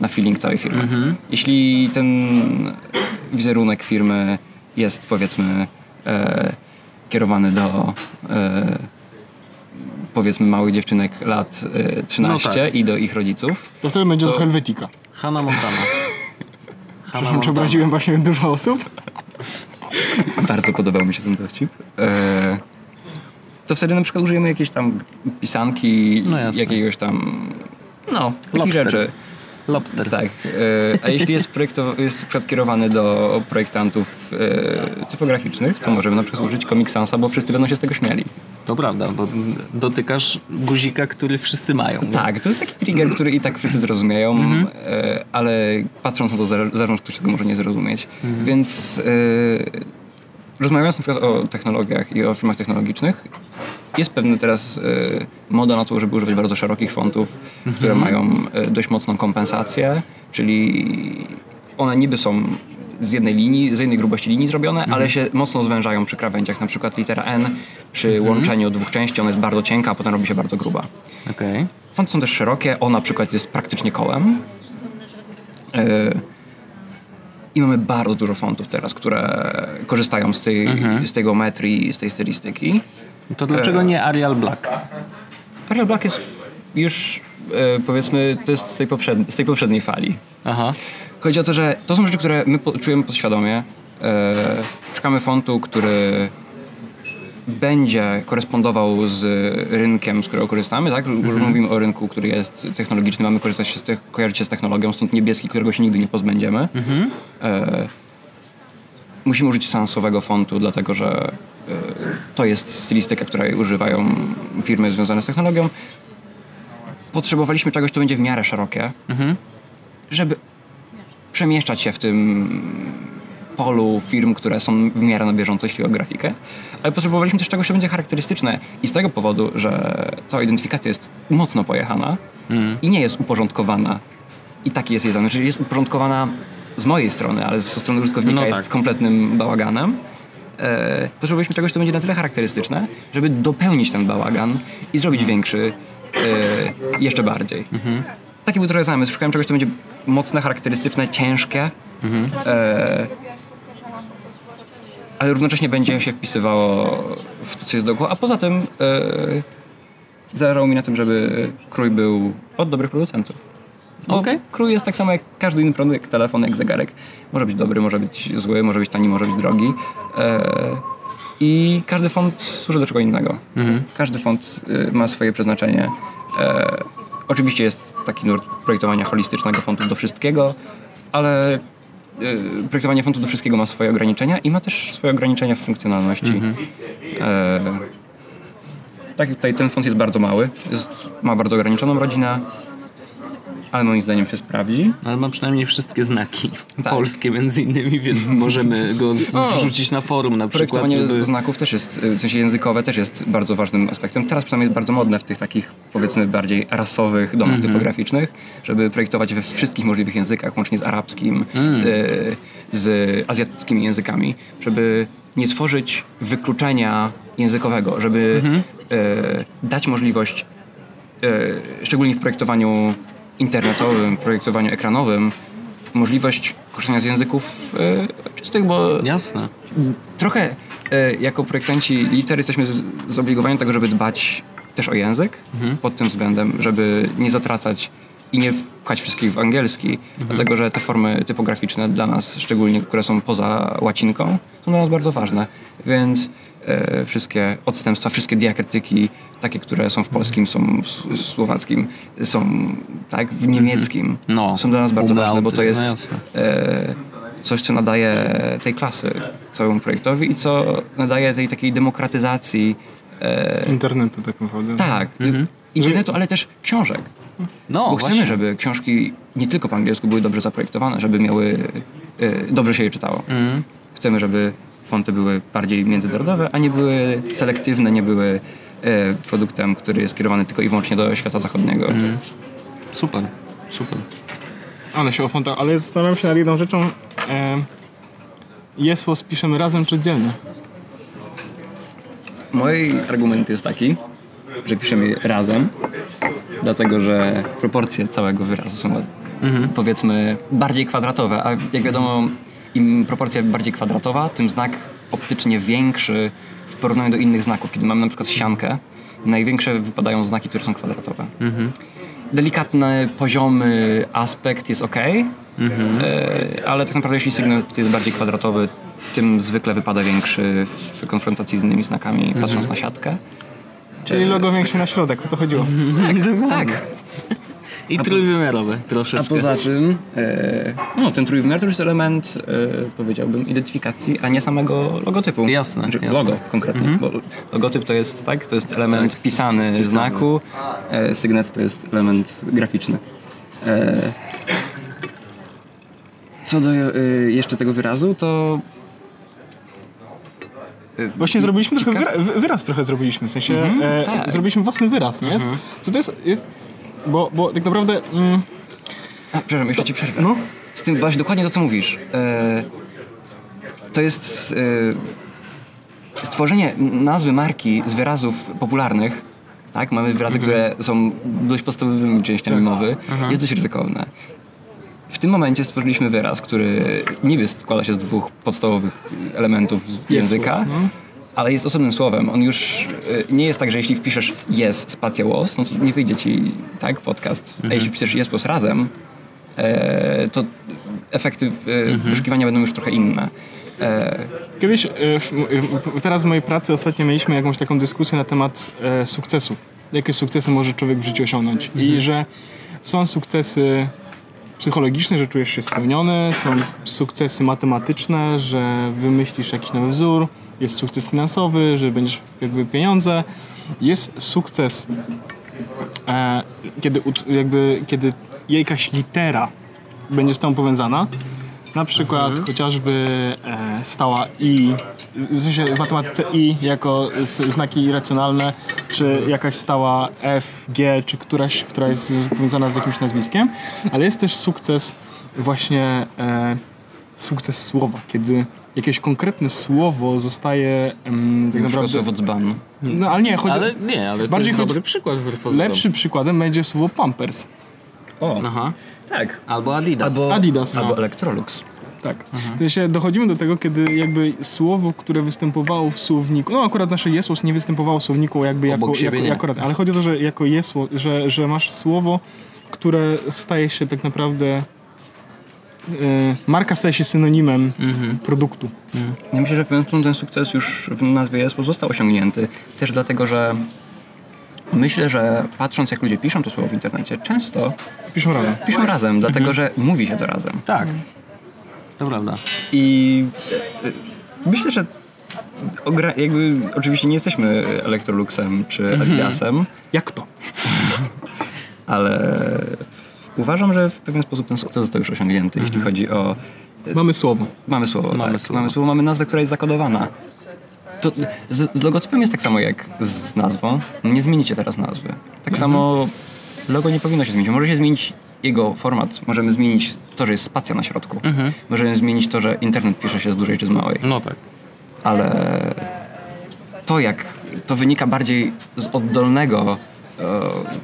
na feeling całej firmy. Jeśli ten wizerunek firmy jest powiedzmy e, kierowany do e, powiedzmy małych dziewczynek lat e, 13 No tak. i do ich rodziców, To wtedy będzie to Helvetica. Hannah Montana. Hannah Przepraszam, czy Montana. obraziłem właśnie dużo osób? bardzo podobał mi się ten dowcip, e, to wtedy na przykład użyjemy jakiejś tam pisanki, No jakiegoś tam, no, takich Lobster. rzeczy. Lobster. Tak, e, a jeśli jest, projektow- jest na przykład kierowany do projektantów e, typograficznych, to możemy na przykład użyć Comic Sansa, bo wszyscy będą się z tego śmiali. To prawda, bo dotykasz guzika, który wszyscy mają. Tak, to jest taki trigger, który i tak wszyscy zrozumieją, Mhm. e, ale patrząc na to za- zarząd, ktoś tego może nie zrozumieć. Mhm. Więc rozmawiając na przykład o technologiach i o firmach technologicznych, jest pewna teraz e, moda na to, żeby używać bardzo szerokich fontów, które Mhm. mają e, dość mocną kompensację, czyli one niby są z jednej linii, z jednej grubości linii zrobione, Mhm. ale się mocno zwężają przy krawędziach. Na przykład litera N przy Mhm. łączeniu dwóch części, ona jest bardzo cienka, a potem robi się bardzo gruba. Okej. Fonty są też szerokie, o na przykład jest praktycznie kołem. Yy, I mamy bardzo dużo fontów teraz, które korzystają z tej, z tej geometrii, z tej stylistyki. To dlaczego nie Arial Black? Arial Black jest już e, powiedzmy, to jest z tej, poprzedniej, z tej poprzedniej fali. Aha. Chodzi o to, że to są rzeczy, które my po, czujemy podświadomie. E, szukamy fontu, który będzie korespondował z rynkiem, z którego korzystamy, tak? Mówimy o rynku, który jest technologiczny, mamy korzystać się z te- kojarzyć się z technologią, stąd niebieski, którego się nigdy nie pozbędziemy. E, musimy użyć sensowego fontu, dlatego że e, to jest stylistyka, której używają firmy związane z technologią. Potrzebowaliśmy czegoś, co będzie w miarę szerokie, żeby przemieszczać się w tym polu firm, które są w miarę na bieżąco, jeśli o grafikę, ale potrzebowaliśmy też czegoś, co będzie charakterystyczne i z tego powodu, że cała identyfikacja jest mocno pojechana i nie jest uporządkowana i taki jest jej zamysł, czyli jest uporządkowana z mojej strony, ale ze strony użytkownika No jest tak. kompletnym bałaganem. E, potrzebowaliśmy czegoś, co będzie na tyle charakterystyczne, żeby dopełnić ten bałagan i zrobić większy e, jeszcze bardziej. Taki był trochę zamysł. Szukałem czegoś, co będzie mocne, charakterystyczne, ciężkie. E, ale równocześnie będzie się wpisywało w to, co jest dookoła. A poza tym e, zależało mi na tym, żeby krój był od dobrych producentów. Okej. Krój jest tak samo jak każdy inny produkt, jak telefon, jak zegarek. Może być dobry, może być zły, może być tani, może być drogi. E, I każdy font służy do czego innego. Każdy font y, ma swoje przeznaczenie. E, oczywiście jest taki nurt projektowania holistycznego fontów do wszystkiego, ale projektowanie fontu do wszystkiego ma swoje ograniczenia i ma też swoje ograniczenia w funkcjonalności. E, tak, tutaj ten font jest bardzo mały, jest, ma bardzo ograniczoną rodzinę, ale moim zdaniem się sprawdzi. Ale ma przynajmniej wszystkie znaki Tak. polskie między innymi, więc możemy go wrzucić na forum na przykład, Projektowanie żeby... znaków też jest, y, w sensie językowe też jest bardzo ważnym aspektem. Teraz przynajmniej jest bardzo modne w tych takich powiedzmy bardziej rasowych domach typograficznych, żeby projektować we wszystkich możliwych językach, łącznie z arabskim, y, z azjatyckimi językami, żeby nie tworzyć wykluczenia językowego, żeby y, dać możliwość y, szczególnie w projektowaniu internetowym, projektowaniu ekranowym, możliwość korzystania z języków y, czystych, bo Jasne. trochę e, jako projektanci liter jesteśmy z- zobligowani do tego, żeby dbać też o język pod tym względem, żeby nie zatracać i nie wpchać wszystkich w angielski, dlatego że te formy typograficzne dla nas, szczególnie które są poza łacinką, są dla nas bardzo ważne. Więc e, wszystkie odstępstwa, wszystkie diakrytyki, takie, które są w polskim, są w słowackim, są tak, w niemieckim, No, są dla nas bardzo ważne, bo to no jest jasne. e, coś, co nadaje tej klasy całemu projektowi i co nadaje tej takiej demokratyzacji e, Internetu tak naprawdę. tak, internetu, ale też książek. No, Bo chcemy, właśnie. żeby książki nie tylko po angielsku były dobrze zaprojektowane, żeby miały, e, dobrze się je czytało. Chcemy, żeby fonty były bardziej międzynarodowe, a nie były selektywne, nie były produktem, który jest skierowany tylko i wyłącznie do świata zachodniego. Super, super. Ale się o fontach, ale zastanawiam się nad jedną rzeczą. E, Jesło spiszemy razem czy dzielnie? Mój argument jest taki, że piszemy razem, dlatego że proporcje całego wyrazu są powiedzmy bardziej kwadratowe, a jak wiadomo, im proporcja bardziej kwadratowa, tym znak optycznie większy w porównaniu do innych znaków. Kiedy mamy na przykład siankę, największe wypadają znaki, które są kwadratowe. Delikatny, poziomy aspekt jest ok, e, ale tak naprawdę jeśli segment jest bardziej kwadratowy, tym zwykle wypada większy w konfrontacji z innymi znakami, patrząc na siatkę. Czyli logo większe na środek, o to chodziło. Tak. I trójwymiarowe troszeczkę. A poza czym, e, no, ten trójwymiar to jest element, e, powiedziałbym, identyfikacji, a nie samego logotypu. Jasne, Znaczy, jasne. Logo konkretnie, bo logotyp to jest, tak, to jest element Tak, pisany pisany. znaku, e, sygnet to jest element graficzny. E, co do e, jeszcze tego wyrazu, to Właśnie zrobiliśmy trochę Ciekaw- wyra- wy- wyraz trochę zrobiliśmy, w sensie e, tak. zrobiliśmy własny wyraz, nie? Co to jest, jest bo, bo tak naprawdę mm, A, przepraszam, jeszcze ci przerwę. No. Z tym właśnie dokładnie to, co mówisz. E, to jest e, stworzenie nazwy marki z wyrazów popularnych. Tak, mamy wyrazy, które są dość podstawowymi częściami mowy. Jest dość ryzykowne. W tym momencie stworzyliśmy wyraz, który niby składa się z dwóch podstawowych elementów języka, no. Ale jest osobnym słowem. On już e, nie jest tak, że jeśli wpiszesz yes, spacja was, no to nie wyjdzie ci tak podcast. A jeśli wpiszesz yes plus razem, e, to efekty e, wyszukiwania będą już trochę inne. E, kiedyś, e, w, w, teraz w mojej pracy ostatnio mieliśmy jakąś taką dyskusję na temat e, sukcesów. Jakie sukcesy może człowiek w życiu osiągnąć i że są sukcesy psychologiczne, że czujesz się spełniony, są sukcesy matematyczne, że wymyślisz jakiś nowy wzór, jest sukces finansowy, że będziesz jakby pieniądze, jest sukces, e, kiedy, jakby, kiedy jakaś litera będzie z tą powiązana, na przykład chociażby e, stała i, w sensie w matematyce i jako znaki racjonalne, czy jakaś stała F, G, czy któraś, która jest powiązana z jakimś nazwiskiem, ale jest też sukces właśnie e, sukces słowa, kiedy jakieś konkretne słowo zostaje em, tak na przykład naprawdę... słowo dzban. No ale nie, chodzi Ale nie, ale to Bardziej jest chodzi- dobry przykład. Lepszym przykładem będzie słowo pampers. O, Aha. tak. Albo Adidas. Albo Adidas. Albo No. Electrolux. Tak. To się dochodzimy do tego, kiedy jakby słowo, które występowało w słowniku, no akurat nasze jesło nie występowało w słowniku jakby Obok jako, jako, jako rad, ale chodzi o to, że jako jesło, że, że masz słowo, które staje się tak naprawdę marka staje się synonimem Mhm. produktu. Ja myślę, że w pewnym ten sukces już w nazwie ESPO został osiągnięty. Też dlatego, że myślę, że patrząc jak ludzie piszą to słowo w internecie, często Piszą razem. piszą razem, dlatego że mówi się to razem. Tak. To prawda. I e, e, myślę, że ogra- jakby oczywiście nie jesteśmy Electroluxem czy Adidasem, Jak to? ale uważam, że w pewien sposób ten sukces został już osiągnięty, jeśli chodzi o Mamy słowo. Mamy słowo, Mamy tak. słowo. Mamy słowo, mamy nazwę, która jest zakodowana. To z, z logotypem jest tak samo jak z nazwą. Nie zmienicie teraz nazwy. Tak samo logo nie powinno się zmienić. Może się zmienić jego format. Możemy zmienić to, że jest spacja na środku. Możemy zmienić to, że internet pisze się z dużej czy z małej. No tak. Ale to, jak to wynika bardziej z oddolnego e,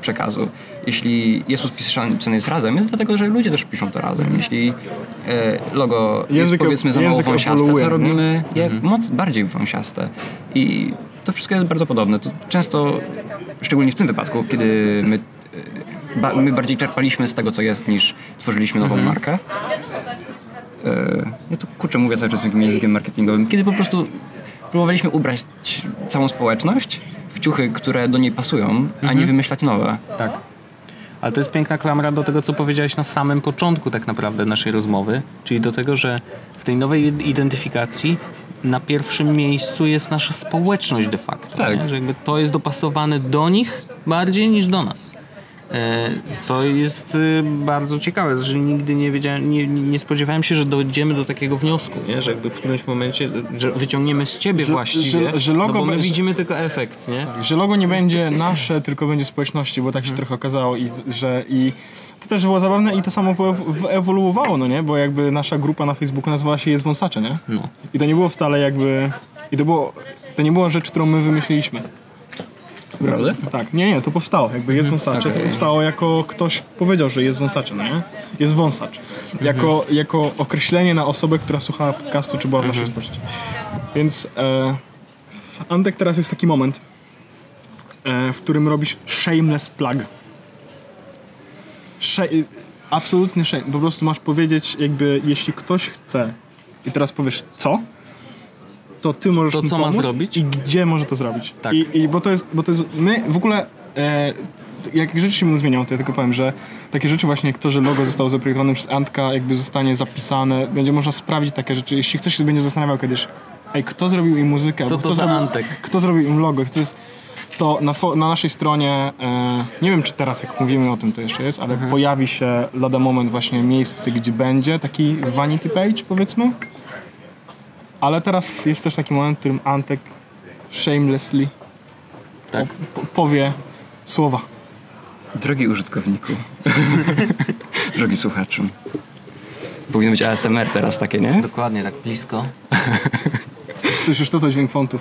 przekazu. Jeśli Jezus pisany pisany jest razem, jest dlatego, że ludzie też piszą to razem. Jeśli e, logo jest Język- powiedzmy za mało wąsiaste, to nie? robimy je moc bardziej wąsiaste. I to wszystko jest bardzo podobne. To często, szczególnie w tym wypadku, kiedy my, e, ba, my bardziej czerpaliśmy z tego, co jest, niż tworzyliśmy nową markę. E, ja to kurczę mówię cały czas takim językiem marketingowym, kiedy po prostu próbowaliśmy ubrać całą społeczność w ciuchy, które do niej pasują, a nie wymyślać nowe. Tak. Ale to jest piękna klamra do tego, co powiedziałeś na samym początku tak naprawdę naszej rozmowy, czyli do tego, że w tej nowej identyfikacji na pierwszym miejscu jest nasza społeczność de facto. Tak. nie? Że jakby to jest dopasowane do nich bardziej niż do nas. E, Co jest y, bardzo ciekawe, że nigdy nie wiedziałem, nie, nie spodziewałem się, że dojdziemy do takiego wniosku, nie? że jakby w którymś momencie, że wyciągniemy z ciebie Że- właściwie, że- że logo no bo my widzimy tylko efekt, nie? Że logo nie będzie nasze, tylko będzie społeczności, bo tak się trochę okazało i że i to też było zabawne i to samo wyewoluowało, no nie? Bo jakby nasza grupa na Facebooku nazywała się Jest Wąsacze, nie? No. I to nie było wcale jakby... I to było... To nie była rzecz, którą my wymyśliliśmy. Prawda? Tak, nie, nie, to powstało. Jakby jest wąsacze, to powstało jako ktoś powiedział, że jest wąsacze, no nie? Jest wąsacz. Jako, jako określenie na osobę, która słuchała podcastu, czy była w naszej społeczności. Więc e, Antek, teraz jest taki moment, e, w którym robisz shameless plug. Sze- absolutny shame. Po prostu masz powiedzieć, jakby, jeśli ktoś chce i teraz powiesz co, to ty możesz To mu co ma pomóc zrobić? i gdzie może to zrobić. Tak. I, i bo to jest, bo to jest, my w ogóle, e, jak rzeczy się będą zmieniają, to ja tylko powiem, że takie rzeczy właśnie jak to, że logo zostało zaprojektowane przez Antka, jakby zostanie zapisane, będzie można sprawdzić takie rzeczy. Jeśli ktoś się będzie zastanawiał kiedyś, ej, kto zrobił im muzykę, Co to kto za zrobił, Antek? kto zrobił im logo, kto jest, to na, na naszej stronie, e, nie wiem czy teraz jak mówimy o tym to jeszcze jest, ale pojawi się lada moment właśnie miejsce, gdzie będzie taki vanity page powiedzmy. Ale teraz jest też taki moment, w którym Antek shamelessly Tak. po- powie słowa. Drogi użytkowniku. Drogi słuchaczu. Powinno być ASMR teraz takie, nie? Dokładnie, tak blisko. Słyszysz to, to dźwięk fontów.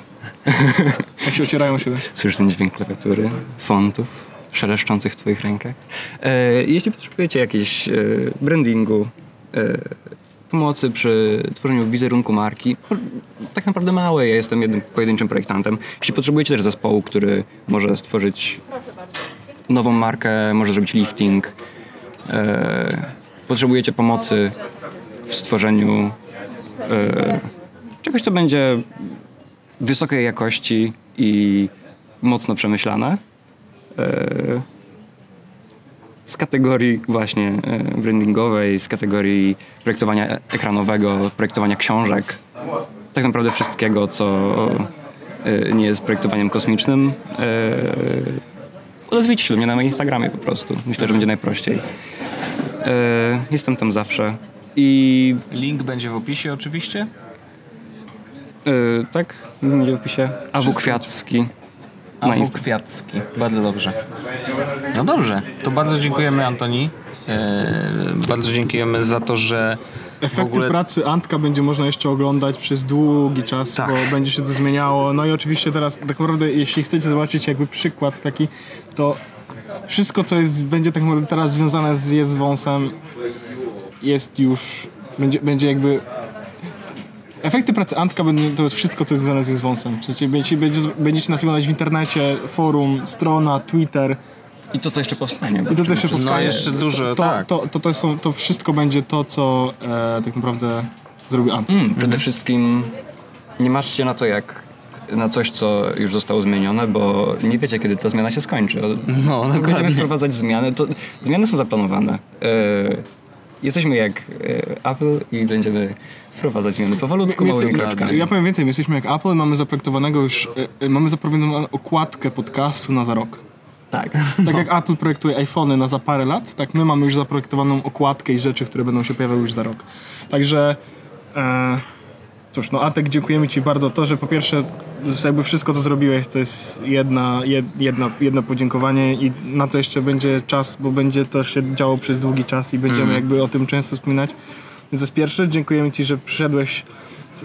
Jak się ocierają siebie. Słyszysz ten dźwięk klawiatury, fontów szeleszczących w twoich rękach. E, jeśli potrzebujecie jakiegoś e, brandingu, e, pomocy przy tworzeniu wizerunku marki, po- tak naprawdę małe, ja jestem jednym pojedynczym projektantem. Jeśli potrzebujecie też zespołu, który może stworzyć nową markę, może zrobić lifting, e, potrzebujecie pomocy w stworzeniu e, czegoś, co będzie wysokiej jakości i mocno przemyślane. Z kategorii właśnie e, brandingowej, z kategorii projektowania ekranowego, projektowania książek. Tak naprawdę wszystkiego, co e, nie jest projektowaniem kosmicznym. E, odezwijcie się do mnie na moim Instagramie po prostu. Myślę, że będzie najprościej. Jestem tam zawsze. I Link będzie w opisie oczywiście. tak, będzie w opisie. Awu Kwiatski. A Na Bóg Insta- Kwiatski. Bardzo dobrze. No dobrze. To bardzo dziękujemy Antoni. E, bardzo dziękujemy za to, że w Efekty ogóle... pracy Antka będzie można jeszcze oglądać przez długi czas, Tak. bo będzie się to zmieniało. No i oczywiście teraz tak naprawdę, jeśli chcecie zobaczyć jakby przykład taki, to wszystko, co jest, będzie tak naprawdę teraz związane z jest wąsem, jest już Będzie, będzie jakby... Efekty pracy Antka będą, to jest wszystko, co jest związane z wąsem. Przecież będziecie, będziecie, nas oglądać w internecie, forum, strona, Twitter I to, co jeszcze powstanie. i to, co jeszcze No powstaje. jeszcze dużo, to, tak. to, to, to, są, to wszystko będzie to, co e, tak naprawdę zrobi Ant. Mm, przede wszystkim nie marzcie na to, jak na coś, co już zostało zmienione, bo nie wiecie, kiedy ta zmiana się skończy. No, Będziemy dokładnie. wprowadzać zmiany. To, zmiany są zaplanowane. E, jesteśmy jak e, Apple i będziemy wprowadzać zmiany powolutku, My małymi kroczkami. Ja powiem więcej, my jesteśmy jak Apple, mamy zaprojektowanego już, e, e, mamy zaprojektowaną okładkę podcastu na za rok. Tak. Tak jak Apple projektuje iPhony na za parę lat, tak my mamy już zaprojektowaną okładkę i rzeczy, które będą się pojawiały już za rok. Także e, cóż, no Atek, dziękujemy Ci bardzo to, że po pierwsze jakby wszystko, co zrobiłeś, to jest jedna, jed, jedna, jedno podziękowanie i na to jeszcze będzie czas, bo będzie to się działo przez długi czas i będziemy jakby o tym często wspominać. Więc to jest pierwsze, dziękujemy Ci, że przyszedłeś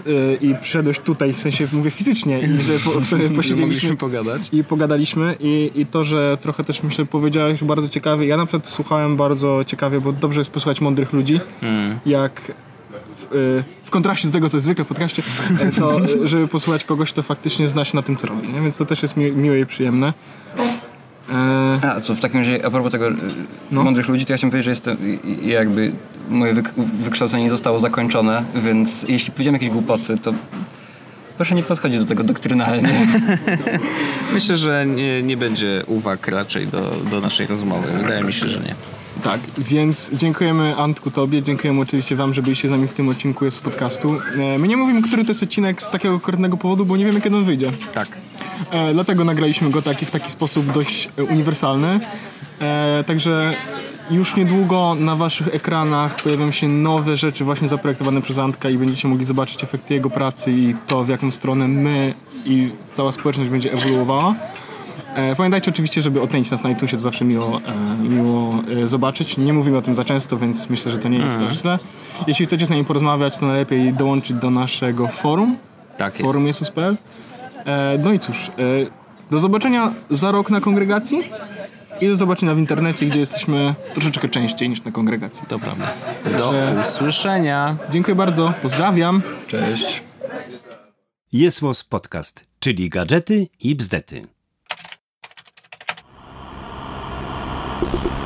y, i przyszedłeś tutaj, w sensie mówię fizycznie i że po, sobie posiedzieliśmy Mogliśmy pogadać. i pogadaliśmy i, i to, że trochę też myślę powiedziałeś bardzo ciekawie. Ja na przykład słuchałem bardzo ciekawie, bo dobrze jest posłuchać mądrych ludzi, jak w, y, w kontraście do tego, co jest zwykle w podcaście, to y, żeby posłuchać kogoś, kto faktycznie zna się na tym, co robi. Nie? Więc to też jest mi, miłe i przyjemne. E, A, to w takim razie, a propos tego No. mądrych ludzi, to ja chciałem powiedzieć, że jestem, jakby moje wyk- wykształcenie nie zostało zakończone, więc jeśli powiedziałem jakieś głupoty, to proszę nie podchodzić do tego doktrynalnie. Myślę, że nie, nie będzie uwag raczej do, do naszej rozmowy. Wydaje mi się, że nie. Tak, więc dziękujemy Antku Tobie, dziękujemy oczywiście Wam, że byliście z nami w tym odcinku z podcastu. E, my nie mówimy, który to jest odcinek z takiego konkretnego powodu, bo nie wiemy, kiedy on wyjdzie. Tak. E, dlatego nagraliśmy go taki, w taki sposób dość e, uniwersalny. E, także już niedługo na waszych ekranach pojawią się nowe rzeczy właśnie zaprojektowane przez Antka i będziecie mogli zobaczyć efekty jego pracy i to, w jaką stronę my i cała społeczność będzie ewoluowała. E, pamiętajcie oczywiście, żeby ocenić nas na iTunesie, to zawsze miło, e, miło e, zobaczyć. Nie mówimy o tym za często, więc myślę, że to nie jest aż źle. Jeśli chcecie z nami porozmawiać, to najlepiej dołączyć do naszego forum, Tak jest. forum Jesus.pl. E, no i cóż, do zobaczenia za rok na kongregacji i do zobaczenia w internecie, gdzie jesteśmy troszeczkę częściej niż na kongregacji. To prawda. Do usłyszenia. Dziękuję bardzo, pozdrawiam. Cześć. Jest Podcast, czyli gadżety i bzdety. Thank you.